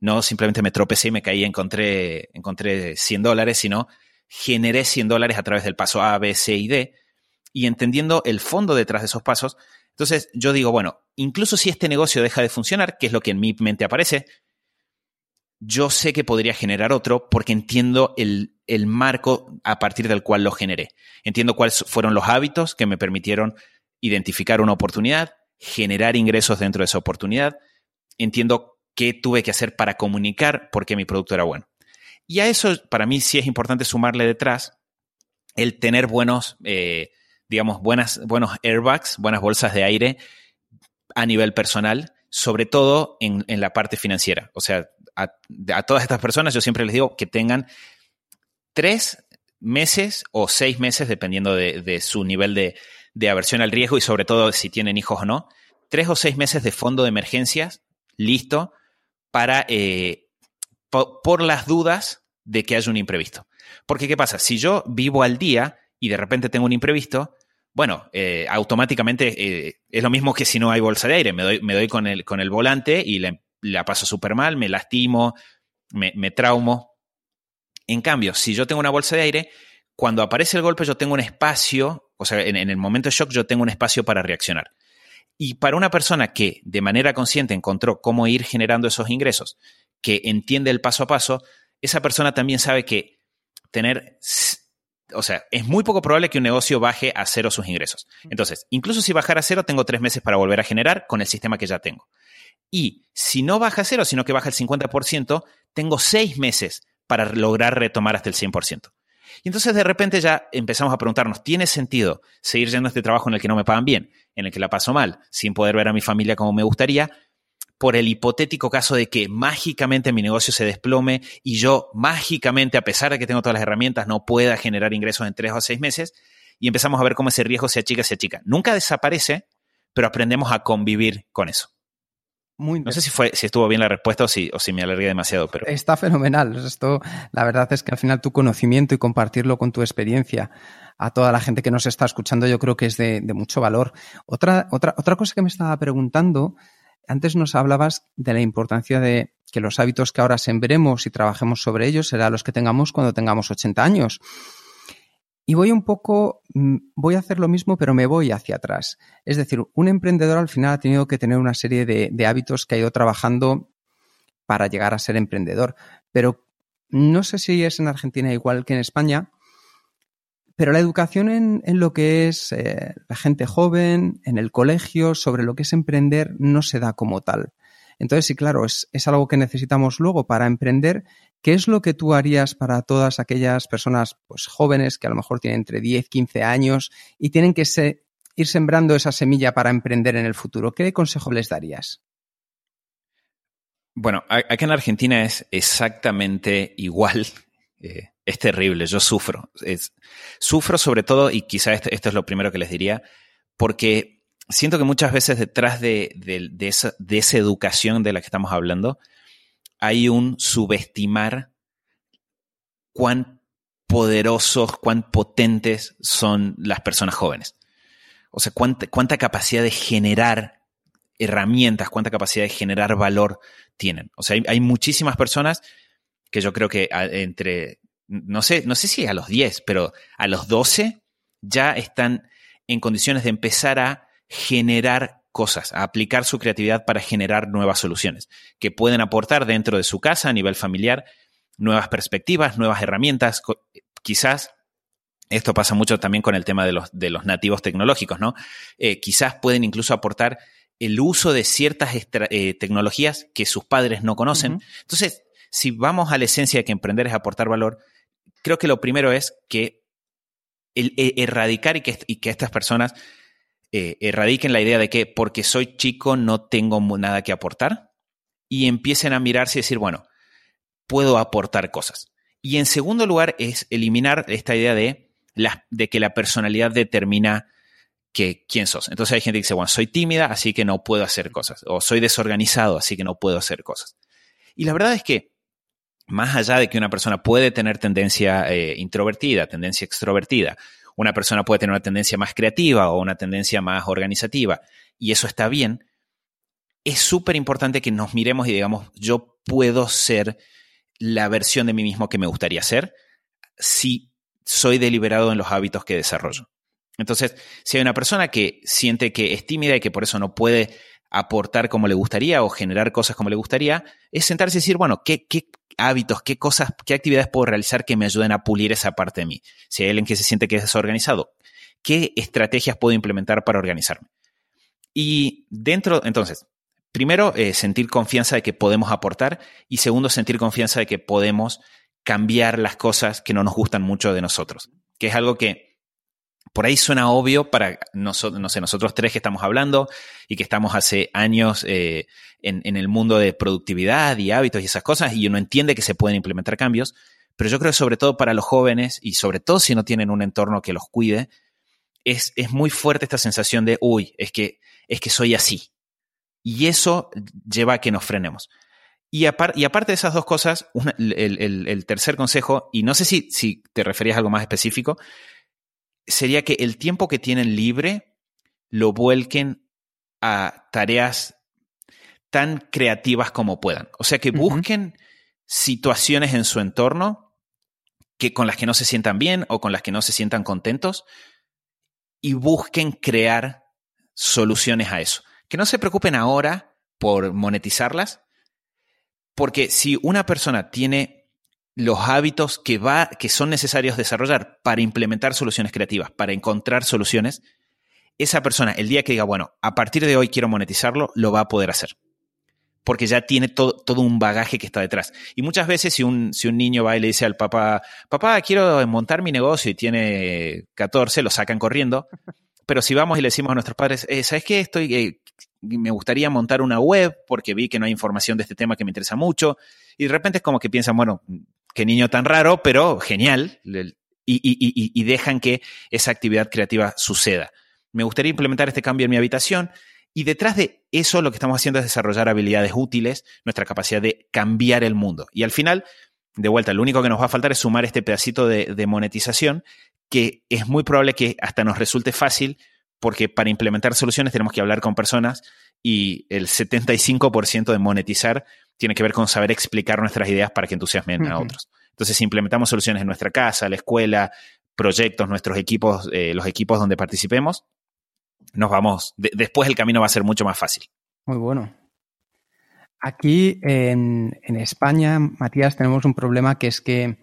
no simplemente me tropecé y me caí y encontré, encontré 100 dólares, sino generé 100 dólares a través del paso A, B, C y D y entendiendo el fondo detrás de esos pasos. Entonces yo digo, bueno, incluso si este negocio deja de funcionar, que es lo que en mi mente aparece, yo sé que podría generar otro porque entiendo el, marco a partir del cual lo generé. Entiendo cuáles fueron los hábitos que me permitieron identificar una oportunidad, generar ingresos dentro de esa oportunidad. Entiendo qué tuve que hacer para comunicar por qué mi producto era bueno. Y a eso para mí sí es importante sumarle detrás el tener buenos, eh, digamos, buenas, buenos airbags, buenas bolsas de aire a nivel personal, sobre todo en, en la parte financiera. O sea, a, todas estas personas yo siempre les digo que tengan tres meses o seis meses, dependiendo de, su nivel de, aversión al riesgo y sobre todo si tienen hijos o no, tres o seis meses de fondo de emergencias listo para, eh, por las dudas de que haya un imprevisto. Porque, ¿qué pasa? Si yo vivo al día y de repente tengo un imprevisto, bueno, eh, automáticamente eh, es lo mismo que si no hay bolsa de aire. Me doy, me doy con, el, con el volante y le, la paso súper mal, me lastimo, me, traumo. En cambio, si yo tengo una bolsa de aire, cuando aparece el golpe yo tengo un espacio, o sea, en, el momento de shock yo tengo un espacio para reaccionar. Y para una persona que de manera consciente encontró cómo ir generando esos ingresos, que entiende el paso a paso, esa persona también sabe que tener, o sea, es muy poco probable que un negocio baje a cero sus ingresos. Entonces, incluso si bajara a cero, tengo tres meses para volver a generar con el sistema que ya tengo. Y si no baja a cero, sino que baja el 50%, tengo seis meses para lograr retomar hasta el 100%. Y entonces de repente ya empezamos a preguntarnos, ¿tiene sentido seguir yendo a este trabajo en el que no me pagan bien, en el que la paso mal, sin poder ver a mi familia como me gustaría? por el hipotético caso de que mágicamente mi negocio se desplome y yo mágicamente, a pesar de que tengo todas las herramientas, no pueda generar ingresos en tres o seis meses y empezamos a ver cómo ese riesgo se achica, se achica. Nunca desaparece, pero aprendemos a convivir con eso no sé si fue, si estuvo bien la respuesta o si, o si me alargué demasiado, pero. Está fenomenal. Esto, la verdad es que al final tu conocimiento y compartirlo con tu experiencia a toda la gente que nos está escuchando, yo creo que es de, mucho valor. Otra, otra, otra cosa que me estaba preguntando, antes nos hablabas de la importancia de que los hábitos que ahora sembremos y trabajemos sobre ellos serán los que tengamos cuando tengamos 80 años. Y voy un poco, mm, voy a hacer lo mismo, pero me voy hacia atrás. Es decir, un emprendedor al final ha tenido que tener una serie de, hábitos que ha ido trabajando para llegar a ser emprendedor. Pero no sé si es en Argentina igual que en España, pero la educación en, lo que es eh, la gente joven, en el colegio, sobre lo que es emprender, no se da como tal. Entonces, sí, claro, es, algo que necesitamos luego para emprender. ¿Qué es lo que tú harías para todas aquellas personas pues, jóvenes que a lo mejor tienen entre 10, 15 años y tienen que ir sembrando esa semilla para emprender en el futuro? ¿Qué consejo les darías? Bueno, aquí en Argentina es exactamente igual. Eh, es terrible, yo sufro. Es, sufro sobre todo, y quizá esto, es lo primero que les diría, porque siento que muchas veces detrás de esa educación de la que estamos hablando hay un subestimar cuán poderosos, cuán potentes son las personas jóvenes. O sea, cuánta, capacidad de generar herramientas, cuánta capacidad de generar valor tienen. O sea, hay, hay muchísimas personas que yo creo que entre, no sé, no sé si a los 10, pero a los 12 ya están en condiciones de empezar a generar cosas, a aplicar su creatividad para generar nuevas soluciones que pueden aportar dentro de su casa a nivel familiar nuevas perspectivas, nuevas herramientas, quizás esto pasa mucho también con el tema de los, de los nativos tecnológicos, ¿no? Eh, quizás pueden incluso aportar el uso de ciertas eh, tecnologías que sus padres no conocen. Uh -huh. Entonces, si vamos a la esencia de que emprender es aportar valor, creo que lo primero es que el, el erradicar y que, y que, estas personas eh, erradiquen la idea de que porque soy chico no tengo nada que aportar y empiecen a mirarse y decir, bueno, puedo aportar cosas. Y en segundo lugar es eliminar esta idea de, de que la personalidad determina que, quién sos. Entonces hay gente que dice, bueno, soy tímida, así que no puedo hacer cosas. O soy desorganizado, así que no puedo hacer cosas. Y la verdad es que, más allá de que una persona puede tener tendencia eh, introvertida, tendencia extrovertida, una persona puede tener una tendencia más creativa o una tendencia más organizativa, y eso está bien, es súper importante que nos miremos y digamos, yo puedo ser la versión de mí mismo que me gustaría ser si soy deliberado en los hábitos que desarrollo. Entonces, si hay una persona que siente que es tímida y que por eso no puede aportar como le gustaría o generar cosas como le gustaría, es sentarse y decir, bueno, ¿qué, hábitos, qué cosas, qué actividades puedo realizar que me ayuden a pulir esa parte de mí? Si hay alguien que se siente que es desorganizado, ¿qué estrategias puedo implementar para organizarme? Y dentro, entonces, primero, eh, sentir confianza de que podemos aportar y segundo, sentir confianza de que podemos cambiar las cosas que no nos gustan mucho de nosotros, que es algo que por ahí suena obvio para nosotros, no sé, nosotros tres que estamos hablando y que estamos hace años eh, en, el mundo de productividad y hábitos y esas cosas, y uno entiende que se pueden implementar cambios, pero yo creo que sobre todo para los jóvenes, y sobre todo si no tienen un entorno que los cuide, es, es muy fuerte esta sensación de, uy, es que, es que soy así. Y eso lleva a que nos frenemos. Y, apar, y aparte de esas dos cosas, el, tercer consejo, y no sé si, si te referías a algo más específico, sería que el tiempo que tienen libre lo vuelquen a tareas tan creativas como puedan. O sea, que busquen uh -huh. situaciones en su entorno que con las que no se sientan bien o con las que no se sientan contentos y busquen crear soluciones a eso. Que no se preocupen ahora por monetizarlas, porque si una persona tiene los hábitos que, va, que son necesarios desarrollar para implementar soluciones creativas, para encontrar soluciones, esa persona, el día que diga, bueno, a partir de hoy quiero monetizarlo, lo va a poder hacer. Porque ya tiene todo, todo un bagaje que está detrás. Y muchas veces si un, si un niño va y le dice al papá, papá, quiero montar mi negocio y tiene 14, lo sacan corriendo. Pero si vamos y le decimos a nuestros padres, eh, ¿sabes qué? Estoy, eh, me gustaría montar una web porque vi que no hay información de este tema que me interesa mucho. Y de repente es como que piensan, bueno, qué niño tan raro, pero genial. Y, y, y, dejan que esa actividad creativa suceda. Me gustaría implementar este cambio en mi habitación. Y detrás de eso lo que estamos haciendo es desarrollar habilidades útiles, nuestra capacidad de cambiar el mundo. Y al final, de vuelta, lo único que nos va a faltar es sumar este pedacito de monetización, que es muy probable que hasta nos resulte fácil, porque para implementar soluciones tenemos que hablar con personas y el 75% de monetizar tiene que ver con saber explicar nuestras ideas para que entusiasmen uh -huh. a otros. Entonces, si implementamos soluciones en nuestra casa, la escuela, proyectos, nuestros equipos, eh, los equipos donde participemos, nos vamos, después el camino va a ser mucho más fácil. Muy bueno. Aquí en, en, España, Matías, tenemos un problema que es que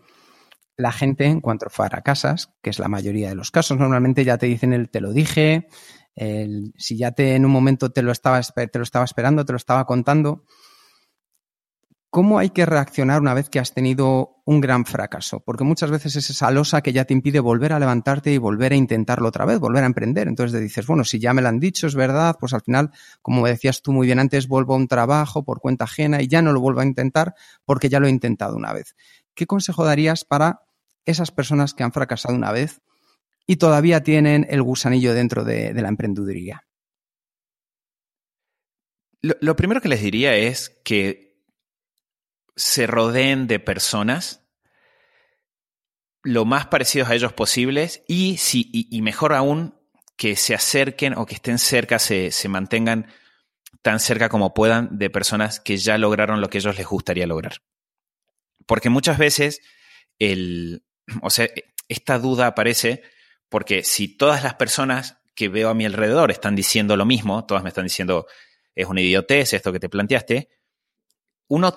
la gente, en cuanto a casas, que es la mayoría de los casos, normalmente ya te dicen el te lo dije, el, si ya te en un momento te lo, estaba, te lo estaba esperando, te lo estaba contando, ¿Cómo hay que reaccionar una vez que has tenido un gran fracaso? Porque muchas veces es esa losa que ya te impide volver a levantarte y volver a intentarlo otra vez, volver a emprender. Entonces te dices, bueno, si ya me lo han dicho, es verdad, pues al final, como decías tú muy bien antes, vuelvo a un trabajo por cuenta ajena y ya no lo vuelvo a intentar porque ya lo he intentado una vez. ¿Qué consejo darías para esas personas que han fracasado una vez y todavía tienen el gusanillo dentro de, la emprendeduría? lo primero que les diría es que se rodeen de personas lo más parecidos a ellos posibles y, si, y, mejor aún, que se acerquen o que estén cerca, se, se, mantengan tan cerca como puedan de personas que ya lograron lo que ellos les gustaría lograr. Porque muchas veces el, o sea, esta duda aparece porque si todas las personas que veo a mi alrededor están diciendo lo mismo, todas me están diciendo es una idiotez esto que te planteaste, uno,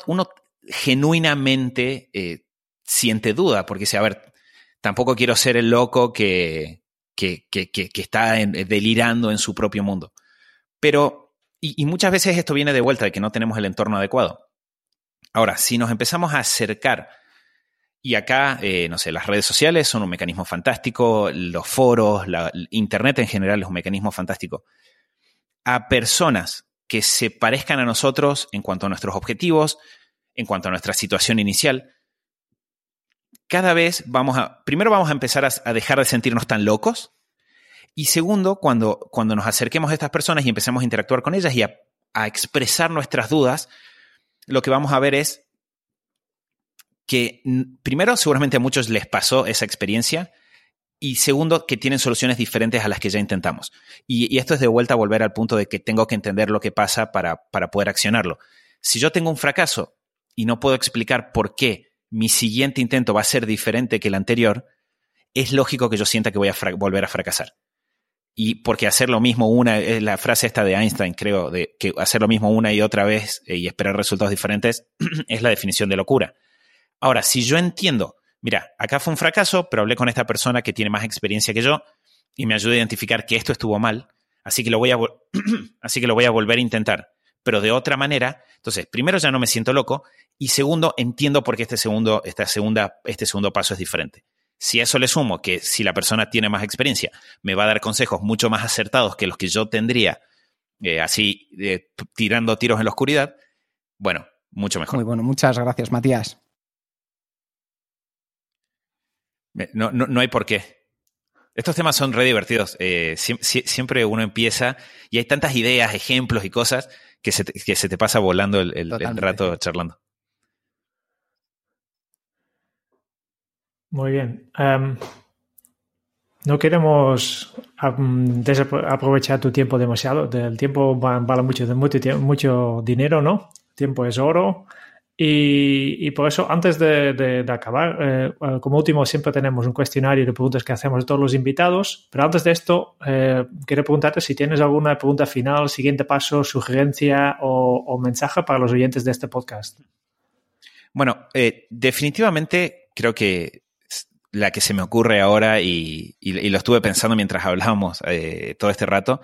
genuinamente eh, siente duda, porque dice, a ver, tampoco quiero ser el loco que, que, que, que está delirando en su propio mundo. Pero, y, muchas veces esto viene de vuelta de que no tenemos el entorno adecuado. Ahora, si nos empezamos a acercar, y acá, eh, no sé, las redes sociales son un mecanismo fantástico, los foros, la, Internet en general es un mecanismo fantástico, a personas que se parezcan a nosotros en cuanto a nuestros objetivos, en cuanto a nuestra situación inicial, cada vez vamos a, primero vamos a empezar a, dejar de sentirnos tan locos y segundo, cuando, cuando nos acerquemos a estas personas y empecemos a interactuar con ellas y a, expresar nuestras dudas, lo que vamos a ver es que primero seguramente a muchos les pasó esa experiencia y segundo que tienen soluciones diferentes a las que ya intentamos. Y, esto es de vuelta a volver al punto de que tengo que entender lo que pasa para, para poder accionarlo. Si yo tengo un fracaso y no puedo explicar por qué mi siguiente intento va a ser diferente que el anterior, es lógico que yo sienta que voy a volver a fracasar. Y porque hacer lo mismo una, es la frase esta de Einstein, creo, de que hacer lo mismo una y otra vez eh, y esperar resultados diferentes, es la definición de locura. Ahora, si yo entiendo, mira, acá fue un fracaso, pero hablé con esta persona que tiene más experiencia que yo y me ayuda a identificar que esto estuvo mal, así que lo voy a, así que lo voy a volver a intentar pero de otra manera. Entonces, primero ya no me siento loco y segundo, entiendo por qué este segundo, esta segunda, este segundo paso es diferente. Si a eso le sumo que si la persona tiene más experiencia, me va a dar consejos mucho más acertados que los que yo tendría, eh, así eh, tirando tiros en la oscuridad, bueno, mucho mejor. Muy bueno, muchas gracias, Matías. No, no, hay por qué. Estos temas son re divertidos. Eh, siempre uno empieza y hay tantas ideas, ejemplos y cosas que se te, pasa volando el, rato charlando. Muy bien. Em, no queremos aprovechar tu tiempo demasiado. El tiempo vale mucho, mucho, mucho dinero, ¿no? Tiempo es oro. Y, por eso, antes de, acabar, eh, eh, como último, siempre tenemos un cuestionario de preguntas que hacemos a todos los invitados. Pero antes de esto, eh, quiero preguntarte si tienes alguna pregunta final, siguiente paso, sugerencia o, mensaje para los oyentes de este podcast. Bueno, definitivamente creo que la que se me ocurre ahora y, lo estuve pensando mientras hablábamos todo este rato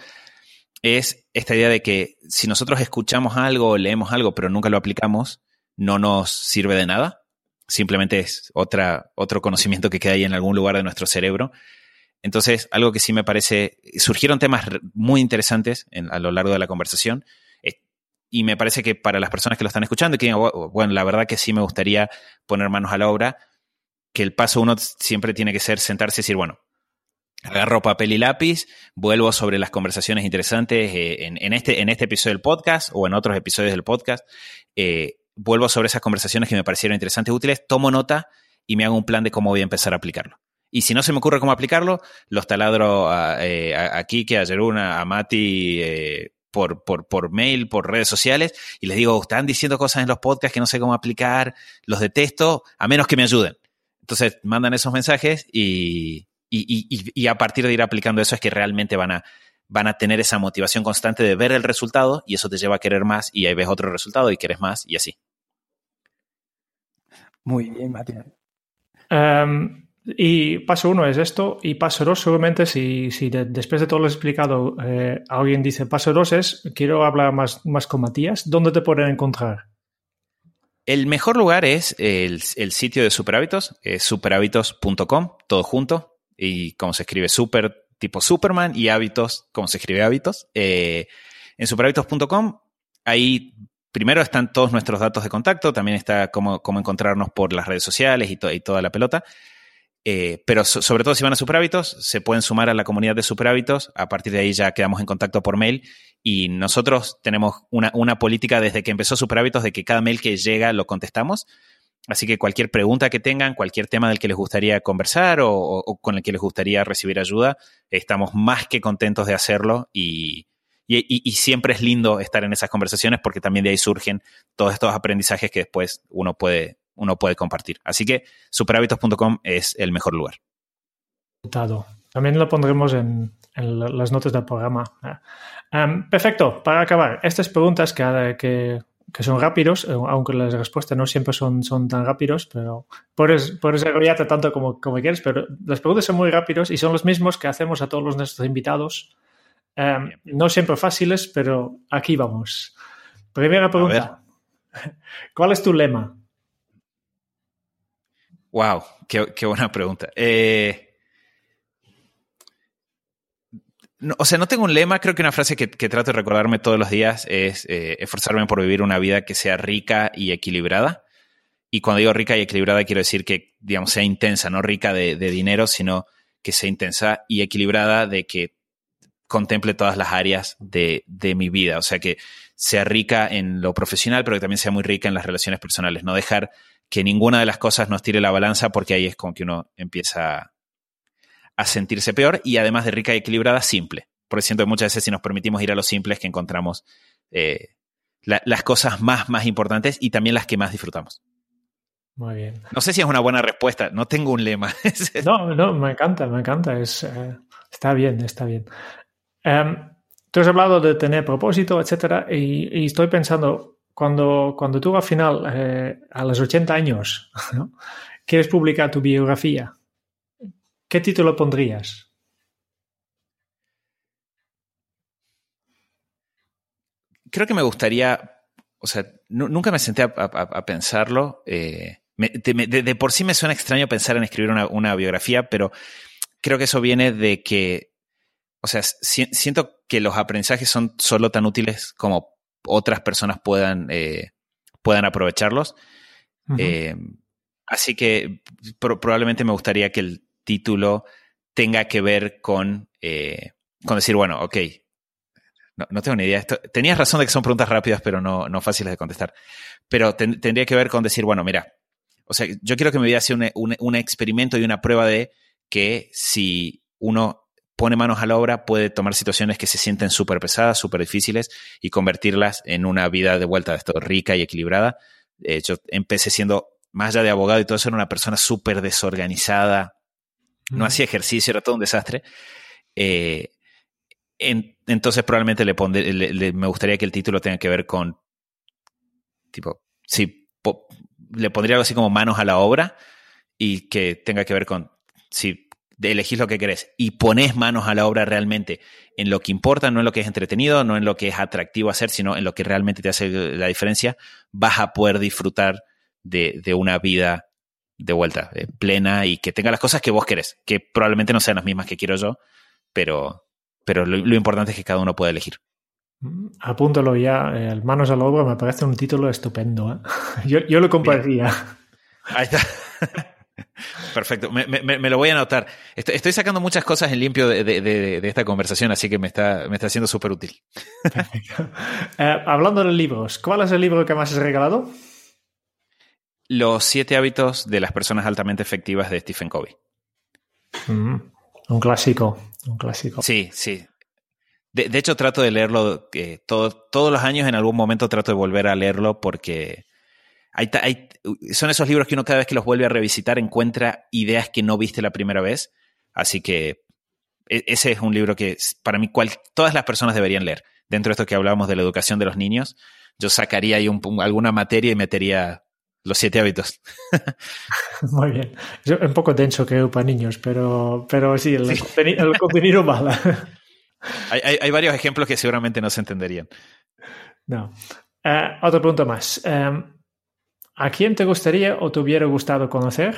es esta idea de que si nosotros escuchamos algo leemos algo pero nunca lo aplicamos, no nos sirve de nada, simplemente es otra, otro conocimiento que queda ahí en algún lugar de nuestro cerebro. Entonces, algo que sí me parece, surgieron temas muy interesantes a lo largo de la conversación eh, y me parece que para las personas que lo están escuchando, que bueno, la verdad que sí me gustaría poner manos a la obra, que el paso uno siempre tiene que ser sentarse y decir, bueno, agarro papel y lápiz, vuelvo sobre las conversaciones interesantes eh, en, este, en este episodio del podcast o en otros episodios del podcast. Eh, vuelvo sobre esas conversaciones que me parecieron interesantes, útiles, tomo nota y me hago un plan de cómo voy a empezar a aplicarlo. Y si no se me ocurre cómo aplicarlo, los taladro a, eh, a, Kike, a Jeruna, a Mati eh, por, por, por, mail, por redes sociales, y les digo, están diciendo cosas en los podcasts que no sé cómo aplicar, los detesto, a menos que me ayuden. Entonces mandan esos mensajes y, y, a partir de ir aplicando eso es que realmente van a, van a tener esa motivación constante de ver el resultado y eso te lleva a querer más y ahí ves otro resultado y quieres más y así. Muy bien, Matías. Em, y paso uno es esto, y paso dos, seguramente, si, si después de todo lo explicado, eh, alguien dice paso dos es quiero hablar más, más con Matías, ¿dónde te pueden encontrar? El mejor lugar es el, sitio de Superhábitos, es superhábitos.com, todo junto, y como se escribe super tipo Superman y hábitos, como se escribe hábitos. Eh, en superhábitos.com, ahí primero están todos nuestros datos de contacto, también está cómo, cómo encontrarnos por las redes sociales y, y toda la pelota. Eh, pero sobre todo si van a Superhábitos, se pueden sumar a la comunidad de Superhábitos. A partir de ahí ya quedamos en contacto por mail. Y nosotros tenemos una, política desde que empezó Superhábitos de que cada mail que llega lo contestamos. Así que cualquier pregunta que tengan, cualquier tema del que les gustaría conversar o, con el que les gustaría recibir ayuda, estamos más que contentos de hacerlo y, siempre es lindo estar en esas conversaciones porque también de ahí surgen todos estos aprendizajes que después uno puede, uno puede compartir. Así que superhábitos.com es el mejor lugar. También lo pondremos en, las notas del programa. Em, perfecto, para acabar, estas preguntas que, que, son rápidos, eh, aunque las respuestas no siempre son, son tan rápidos, pero puedes, puedes tanto como, como quieres, pero las preguntas son muy rápidos y son los mismos que hacemos a todos los nuestros invitados. Em, no siempre fáciles, pero aquí vamos. Primera pregunta. ¿Cuál es tu lema? Wow, qué, buena pregunta. Eh, o sea, no tengo un lema, creo que una frase que, trato de recordarme todos los días es eh, esforzarme por vivir una vida que sea rica y equilibrada. Y cuando digo rica y equilibrada, quiero decir que, digamos, sea intensa, no rica de, dinero, sino que sea intensa y equilibrada de que contemple todas las áreas de, de, mi vida. O sea, que sea rica en lo profesional, pero que también sea muy rica en las relaciones personales. No dejar que ninguna de las cosas nos tire la balanza porque ahí es como que uno empieza a sentirse peor y además de rica y equilibrada, simple. Porque siento que muchas veces si nos permitimos ir a lo simple es que encontramos eh, las cosas más, más importantes y también las que más disfrutamos. Muy bien. No sé si es una buena respuesta, no tengo un lema. no, no, me encanta, me encanta. Es, eh, está bien, está bien. Em, tú has hablado de tener propósito, etcétera, y estoy pensando, cuando, cuando tú al final, eh, a los 80 años, quieres publicar tu biografía, ¿qué título pondrías? Creo que me gustaría, o sea, nunca me senté a, pensarlo. Eh, de, por sí me suena extraño pensar en escribir una, biografía, pero creo que eso viene de que, o sea, siento que los aprendizajes son solo tan útiles como otras personas puedan, eh, puedan aprovecharlos. Eh, así que probablemente me gustaría que el título tenga que ver con, eh, con decir, bueno, ok, no, tengo ni idea. Esto, tenías razón de que son preguntas rápidas, pero no, no fáciles de contestar. Pero tendría que ver con decir, bueno, mira, o sea, yo quiero que me vida sea un experimento y una prueba de que si uno pone manos a la obra, puede tomar situaciones que se sienten súper pesadas, súper difíciles y convertirlas en una vida de vuelta de esto rica y equilibrada. De hecho, empecé siendo, más allá de abogado y todo eso, era una persona súper desorganizada, no hacía ejercicio, era todo un desastre. Eh, entonces probablemente le, me gustaría que el título tenga que ver con, tipo, sí, le pondría algo así como manos a la obra y que tenga que ver con, si elegís lo que querés y pones manos a la obra realmente en lo que importa, no en lo que es entretenido, no en lo que es atractivo hacer, sino en lo que realmente te hace la diferencia, vas a poder disfrutar de, una vida de vuelta, eh, plena y que tenga las cosas que vos querés, que probablemente no sean las mismas que quiero yo, pero, pero lo, importante es que cada uno pueda elegir. Mm, apúntalo ya, eh, Manos a la obra me parece un título estupendo. ¿eh? Yo, yo, lo compartiría. Ahí está. Perfecto, me, lo voy a anotar. Estoy, sacando muchas cosas en limpio de, esta conversación, así que me está, me está siendo súper útil. Eh, hablando de libros, ¿cuál es el libro que más has regalado? Los siete hábitos de las personas altamente efectivas de Stephen Covey. Mm, un clásico, un clásico. Sí, sí. De, hecho, trato de leerlo eh, todos los años, en algún momento trato de volver a leerlo porque son esos libros que uno cada vez que los vuelve a revisitar encuentra ideas que no viste la primera vez, Así que e, ese es un libro que para mí todas las personas deberían leer. Dentro de esto que hablábamos de la educación de los niños, yo sacaría ahí alguna materia y metería los siete hábitos. Muy bien. Es un poco denso creo para niños, pero, pero sí, el, contenido mala. Hay, varios ejemplos que seguramente no se entenderían. No. Uh, otra pregunta más. Em, ¿A quién te gustaría o te hubiera gustado conocer?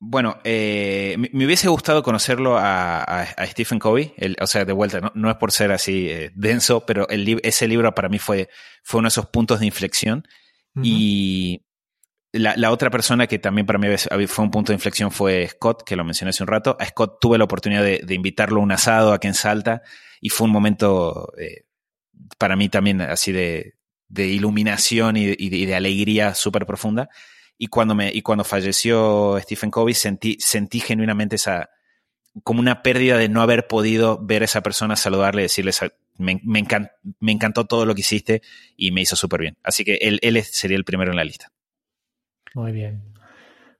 Bueno, eh, me, hubiese gustado conocerlo a, Stephen Covey, o sea, de vuelta, no, es por ser así eh, denso, pero el, ese libro para mí fue, fue uno de esos puntos de inflexión. Y la, otra persona que también para mí fue un punto de inflexión fue Scott, que lo mencioné hace un rato. A Scott tuve la oportunidad de, invitarlo a un asado aquí en Salta y fue un momento eh, para mí también así de, iluminación y, de alegría súper profunda. Y cuando, me, y cuando falleció Stephen Covey sentí, sentí genuinamente esa, como una pérdida de no haber podido ver a esa persona, saludarle, decirle, me, me, me encantó todo lo que hiciste y me hizo súper bien. Así que él, él sería el primero en la lista. Muy bien.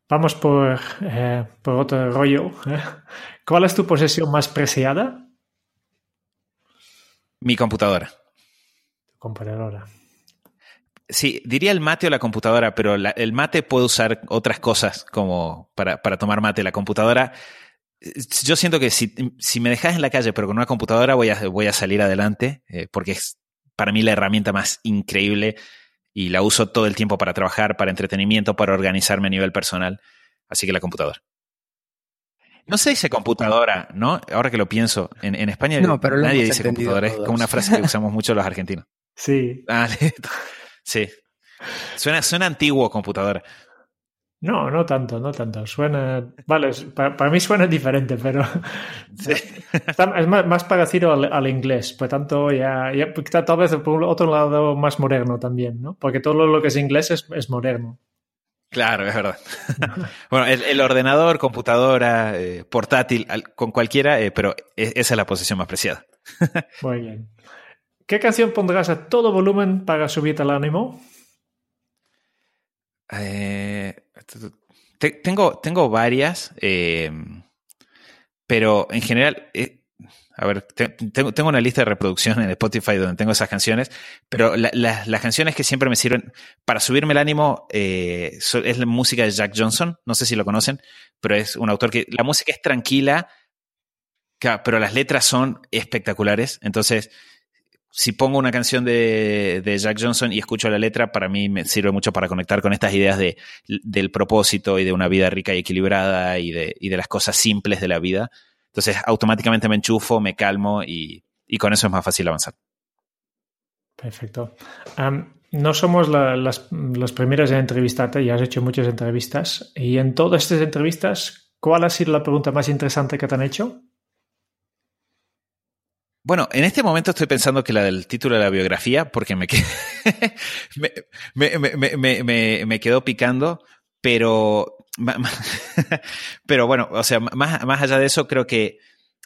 Vamos por, eh, por otro rollo. ¿eh? ¿Cuál es tu posesión más preciada? Mi computadora. Tu computadora. Sí, diría el mate o la computadora, pero el mate puede usar otras cosas como para, tomar mate. La computadora, yo siento que si, me dejas en la calle pero con una computadora voy a, voy a salir adelante, eh, porque es para mí la herramienta más increíble y la uso todo el tiempo para trabajar, para entretenimiento, para organizarme a nivel personal. Así que la computadora. No se dice computadora, ¿no? Ahora que lo pienso, en, España nadie dice computadora, es como una frase que usamos mucho los argentinos. Sí. Ah, sí. Suena, suena antiguo computadora. No, no tanto, no tanto. Suena. Vale, para, mí suena diferente, pero. es más, parecido al, inglés. Por tanto, ya, ya tal vez por otro lado más moderno también, ¿no? Porque todo lo que es inglés es, moderno. Claro, es verdad. bueno, el, ordenador, computadora, eh, portátil, con cualquiera, eh, pero e, esa es la posición más preciada. Muy bien. ¿Qué canción pondrás a todo volumen para subirte el ánimo? Eh, tengo, tengo varias, eh, pero en general, eh, a ver, tengo, tengo, una lista de reproducción en Spotify donde tengo esas canciones, pero las canciones que siempre me sirven para subirme el ánimo es la música de Jack Johnson, no sé si lo conocen, pero es un autor que la música es tranquila, pero las letras son espectaculares, entonces si pongo una canción de, Jack Johnson y escucho la letra, para mí me sirve mucho para conectar con estas ideas de, del propósito y de una vida rica y equilibrada y de, y de las cosas simples de la vida. Entonces, automáticamente me enchufo, me calmo y, con eso es más fácil avanzar. Perfecto. no somos las, las, primeras en entrevistarte, ya has hecho muchas entrevistas. Y en todas estas entrevistas, ¿cuál ha sido la pregunta más interesante que te han hecho? Bueno, en este momento estoy pensando que la del título de la biografía, porque me, me, quedó picando, pero, pero bueno, o sea, más, más allá de eso, creo que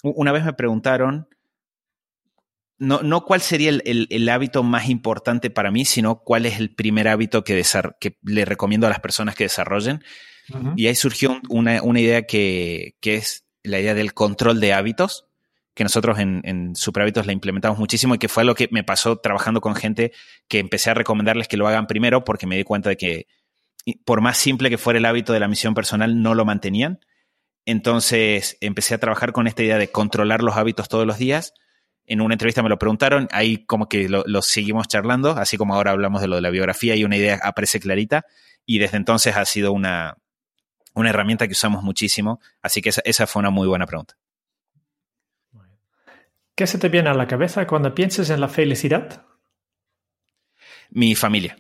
una vez me preguntaron, no, no cuál sería el, hábito más importante para mí, sino cuál es el primer hábito que, que le recomiendo a las personas que desarrollen. Y ahí surgió una, idea que, que es la idea del control de hábitos que nosotros en, en Superhábitos la implementamos muchísimo y que fue lo que me pasó trabajando con gente que empecé a recomendarles que lo hagan primero porque me di cuenta de que por más simple que fuera el hábito de la misión personal, no lo mantenían. Entonces empecé a trabajar con esta idea de controlar los hábitos todos los días. En una entrevista me lo preguntaron, ahí como que lo, seguimos charlando, así como ahora hablamos de lo de la biografía y una idea aparece clarita. Y desde entonces ha sido una, una herramienta que usamos muchísimo. Así que esa, esa fue una muy buena pregunta. ¿Qué se te viene a la cabeza cuando piensas en la felicidad? Mi familia.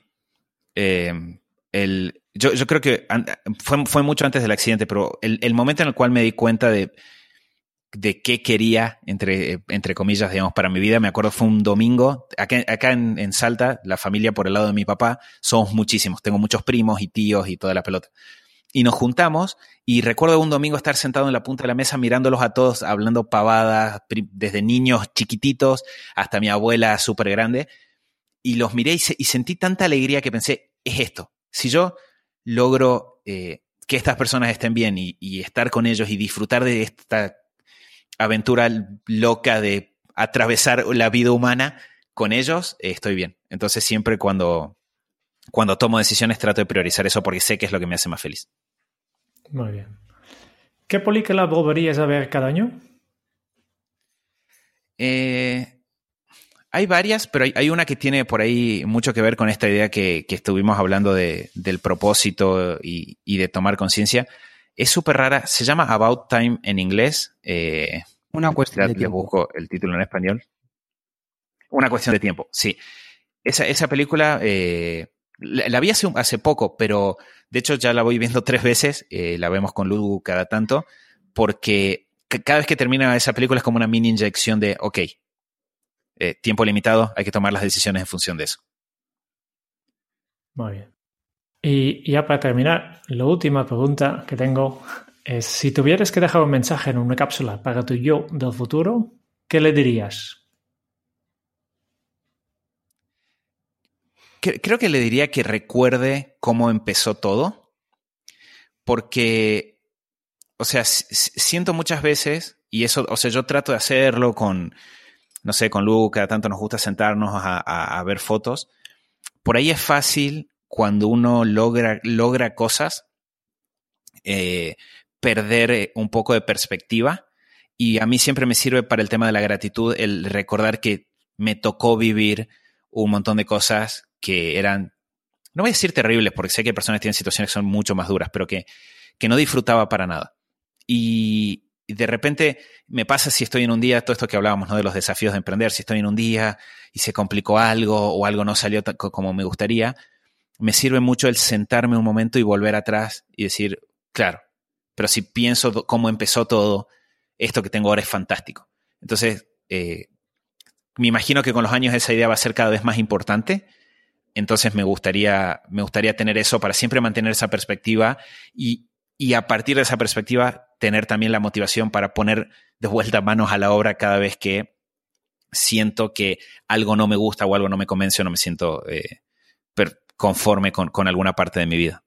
Eh, yo, creo que fue, mucho antes del accidente, pero el, momento en el cual me di cuenta de, qué quería, entre, comillas, digamos, para mi vida, me acuerdo fue un domingo, acá, acá en, en, Salta, la familia por el lado de mi papá, somos muchísimos, tengo muchos primos y tíos y toda la pelota y nos juntamos y recuerdo un domingo estar sentado en la punta de la mesa mirándolos a todos, hablando pavadas, desde niños chiquititos hasta mi abuela súper grande, y los miré y, sentí tanta alegría que pensé, es esto, si yo logro eh, que estas personas estén bien y, estar con ellos y disfrutar de esta aventura loca de atravesar la vida humana con ellos, eh, estoy bien. Entonces siempre cuando, cuando tomo decisiones trato de priorizar eso porque sé que es lo que me hace más feliz. Muy bien. ¿Qué película volverías a ver cada año? Eh, hay varias, pero hay, una que tiene por ahí mucho que ver con esta idea que, estuvimos hablando de, del propósito y, de tomar conciencia. Es súper rara, se llama About Time en inglés. Eh, una cuestión de tiempo. busco el título en español. Una cuestión de tiempo, sí. Esa, esa película eh, la, vi hace, hace, poco, pero de hecho ya la voy viendo tres veces. Eh, la vemos con Ludu cada tanto, porque cada vez que termina esa película es como una mini inyección de, ok, eh, tiempo limitado, hay que tomar las decisiones en función de eso. Muy bien. Y ya para terminar, la última pregunta que tengo es, si tuvieras que dejar un mensaje en una cápsula para tu yo del futuro, ¿qué le dirías? Creo que le diría que recuerde cómo empezó todo, porque, o sea, siento muchas veces, y eso, o sea, yo trato de hacerlo con, no sé, con Lu, cada tanto nos gusta sentarnos a, ver fotos. Por ahí es fácil cuando uno logra, logra cosas, eh, perder eh, un poco de perspectiva. Y a mí siempre me sirve para el tema de la gratitud el recordar que me tocó vivir un montón de cosas que eran, no voy a decir terribles, porque sé que personas tienen situaciones que son mucho más duras, pero que, que no disfrutaba para nada. Y, de repente me pasa si estoy en un día, todo esto que hablábamos ¿no? de los desafíos de emprender, si estoy en un día y se complicó algo o algo no salió como me gustaría, me sirve mucho el sentarme un momento y volver atrás y decir, claro, pero si pienso cómo empezó todo, esto que tengo ahora es fantástico. Entonces, eh, me imagino que con los años esa idea va a ser cada vez más importante. Entonces me gustaría, me gustaría tener eso para siempre mantener esa perspectiva y, y a partir de esa perspectiva tener también la motivación para poner de vuelta manos a la obra cada vez que siento que algo no me gusta o algo no me convence o no me siento eh, conforme con, con, alguna parte de mi vida.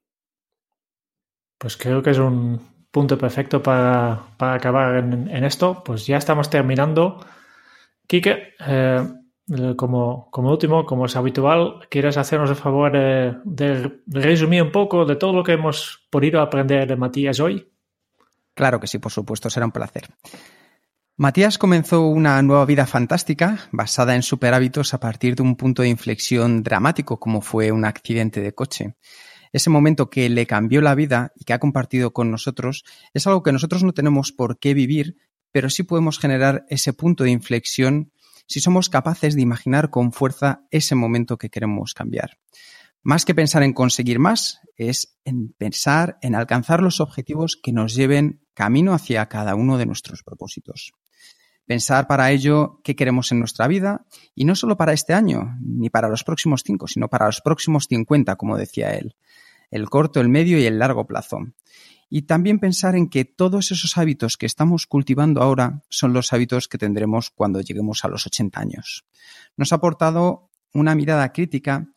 Pues creo que es un punto perfecto para, para acabar en, esto. Pues ya estamos terminando. Quique, eh, como, como, último, como es habitual, ¿quieres hacernos el favor eh, de resumir un poco de todo lo que hemos podido aprender de Matías hoy? Claro que sí, por supuesto, será un placer. Matías comenzó una nueva vida fantástica basada en superhábitos a partir de un punto de inflexión dramático como fue un accidente de coche. Ese momento que le cambió la vida y que ha compartido con nosotros es algo que nosotros no tenemos por qué vivir, pero sí podemos generar ese punto de inflexión si somos capaces de imaginar con fuerza ese momento que queremos cambiar. Más que pensar en conseguir más, es en pensar en alcanzar los objetivos que nos lleven camino hacia cada uno de nuestros propósitos. Pensar para ello qué queremos en nuestra vida y no solo para este año, ni para los próximos cinco, sino para los próximos cincuenta, como decía él. El corto, el medio y el largo plazo. Y también pensar en que todos esos hábitos que estamos cultivando ahora son los hábitos que tendremos cuando lleguemos a los 80 años. Nos ha aportado una mirada crítica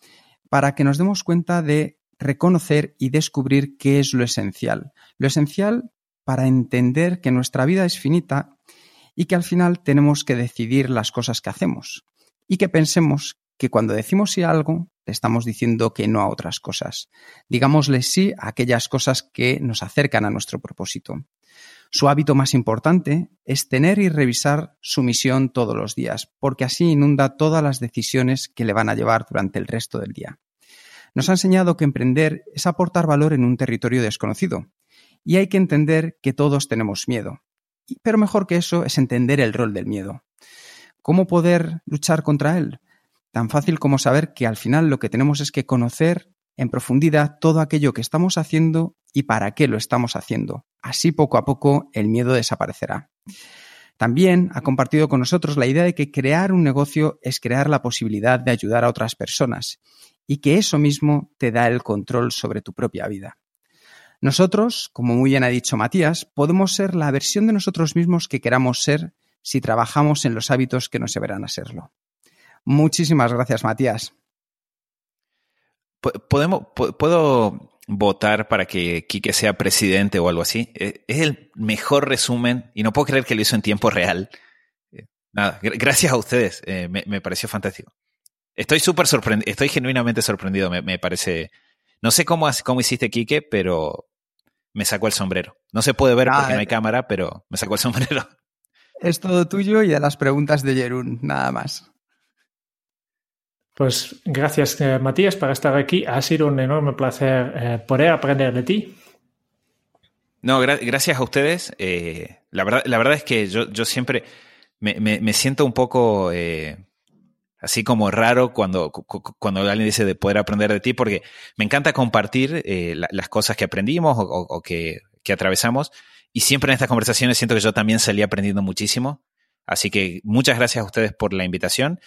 para que nos demos cuenta de reconocer y descubrir qué es lo esencial. Lo esencial para entender que nuestra vida es finita y que al final tenemos que decidir las cosas que hacemos. Y que pensemos que cuando decimos sí a algo, le estamos diciendo que no a otras cosas. Digámosle sí a aquellas cosas que nos acercan a nuestro propósito. Su hábito más importante es tener y revisar su misión todos los días, porque así inunda todas las decisiones que le van a llevar durante el resto del día. Nos ha enseñado que emprender es aportar valor en un territorio desconocido, y hay que entender que todos tenemos miedo. Pero mejor que eso es entender el rol del miedo. ¿Cómo poder luchar contra él? Tan fácil como saber que al final lo que tenemos es que conocer en profundidad todo aquello que estamos haciendo y para qué lo estamos haciendo. Así poco a poco el miedo desaparecerá. También ha compartido con nosotros la idea de que crear un negocio es crear la posibilidad de ayudar a otras personas y que eso mismo te da el control sobre tu propia vida. Nosotros, como muy bien ha dicho Matías, podemos ser la versión de nosotros mismos que queramos ser si trabajamos en los hábitos que nos llevarán a serlo. Muchísimas gracias, Matías. Podemos, puedo votar para que Quique sea presidente o algo así. Eh, es el mejor resumen y no puedo creer que lo hizo en tiempo real. Eh, nada, gracias a ustedes, eh, me, pareció fantástico. Estoy súper sorprendido, estoy genuinamente sorprendido, me, parece... No sé cómo, cómo hiciste Quique, pero me sacó el sombrero. No se puede ver porque no hay cámara, pero me sacó el sombrero. Es todo tuyo y de las preguntas de Jerún, nada más. Pues gracias, eh, Matías, por estar aquí. Ha sido un enorme placer eh, poder aprender de ti. No, gracias a ustedes. Eh, la, verdad, la verdad es que yo, yo siempre me, siento un poco así como raro cuando, cuando alguien dice de poder aprender de ti, porque me encanta compartir las cosas que aprendimos o, que, que, atravesamos. Y siempre en estas conversaciones siento que yo también salí aprendiendo muchísimo. Así que muchas gracias a ustedes por la invitación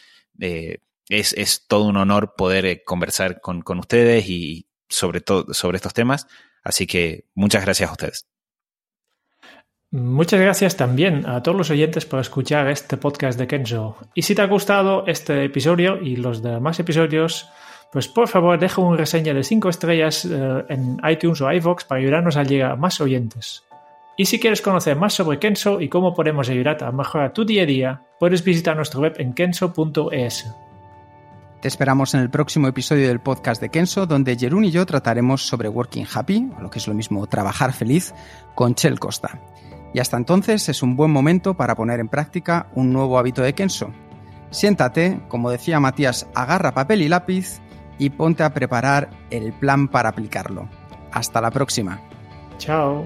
es, todo un honor poder eh, conversar con, ustedes y sobre, todo, sobre estos temas. Así que muchas gracias a ustedes. Muchas gracias también a todos los oyentes por escuchar este podcast de Kenzo. Y si te ha gustado este episodio y los demás episodios, pues por favor deja una reseña de 5 estrellas eh, en iTunes o iVoox para ayudarnos a llegar a más oyentes. Y si quieres conocer más sobre Kenzo y cómo podemos ayudarte a mejorar tu día a día, puedes visitar nuestra web en kenzo.es. Te esperamos en el próximo episodio del podcast de Kenso, donde Jerún y yo trataremos sobre Working Happy, o lo que es lo mismo trabajar feliz, con Chel Costa. Y hasta entonces es un buen momento para poner en práctica un nuevo hábito de Kenso. Siéntate, como decía Matías, agarra papel y lápiz y ponte a preparar el plan para aplicarlo. Hasta la próxima. Chao.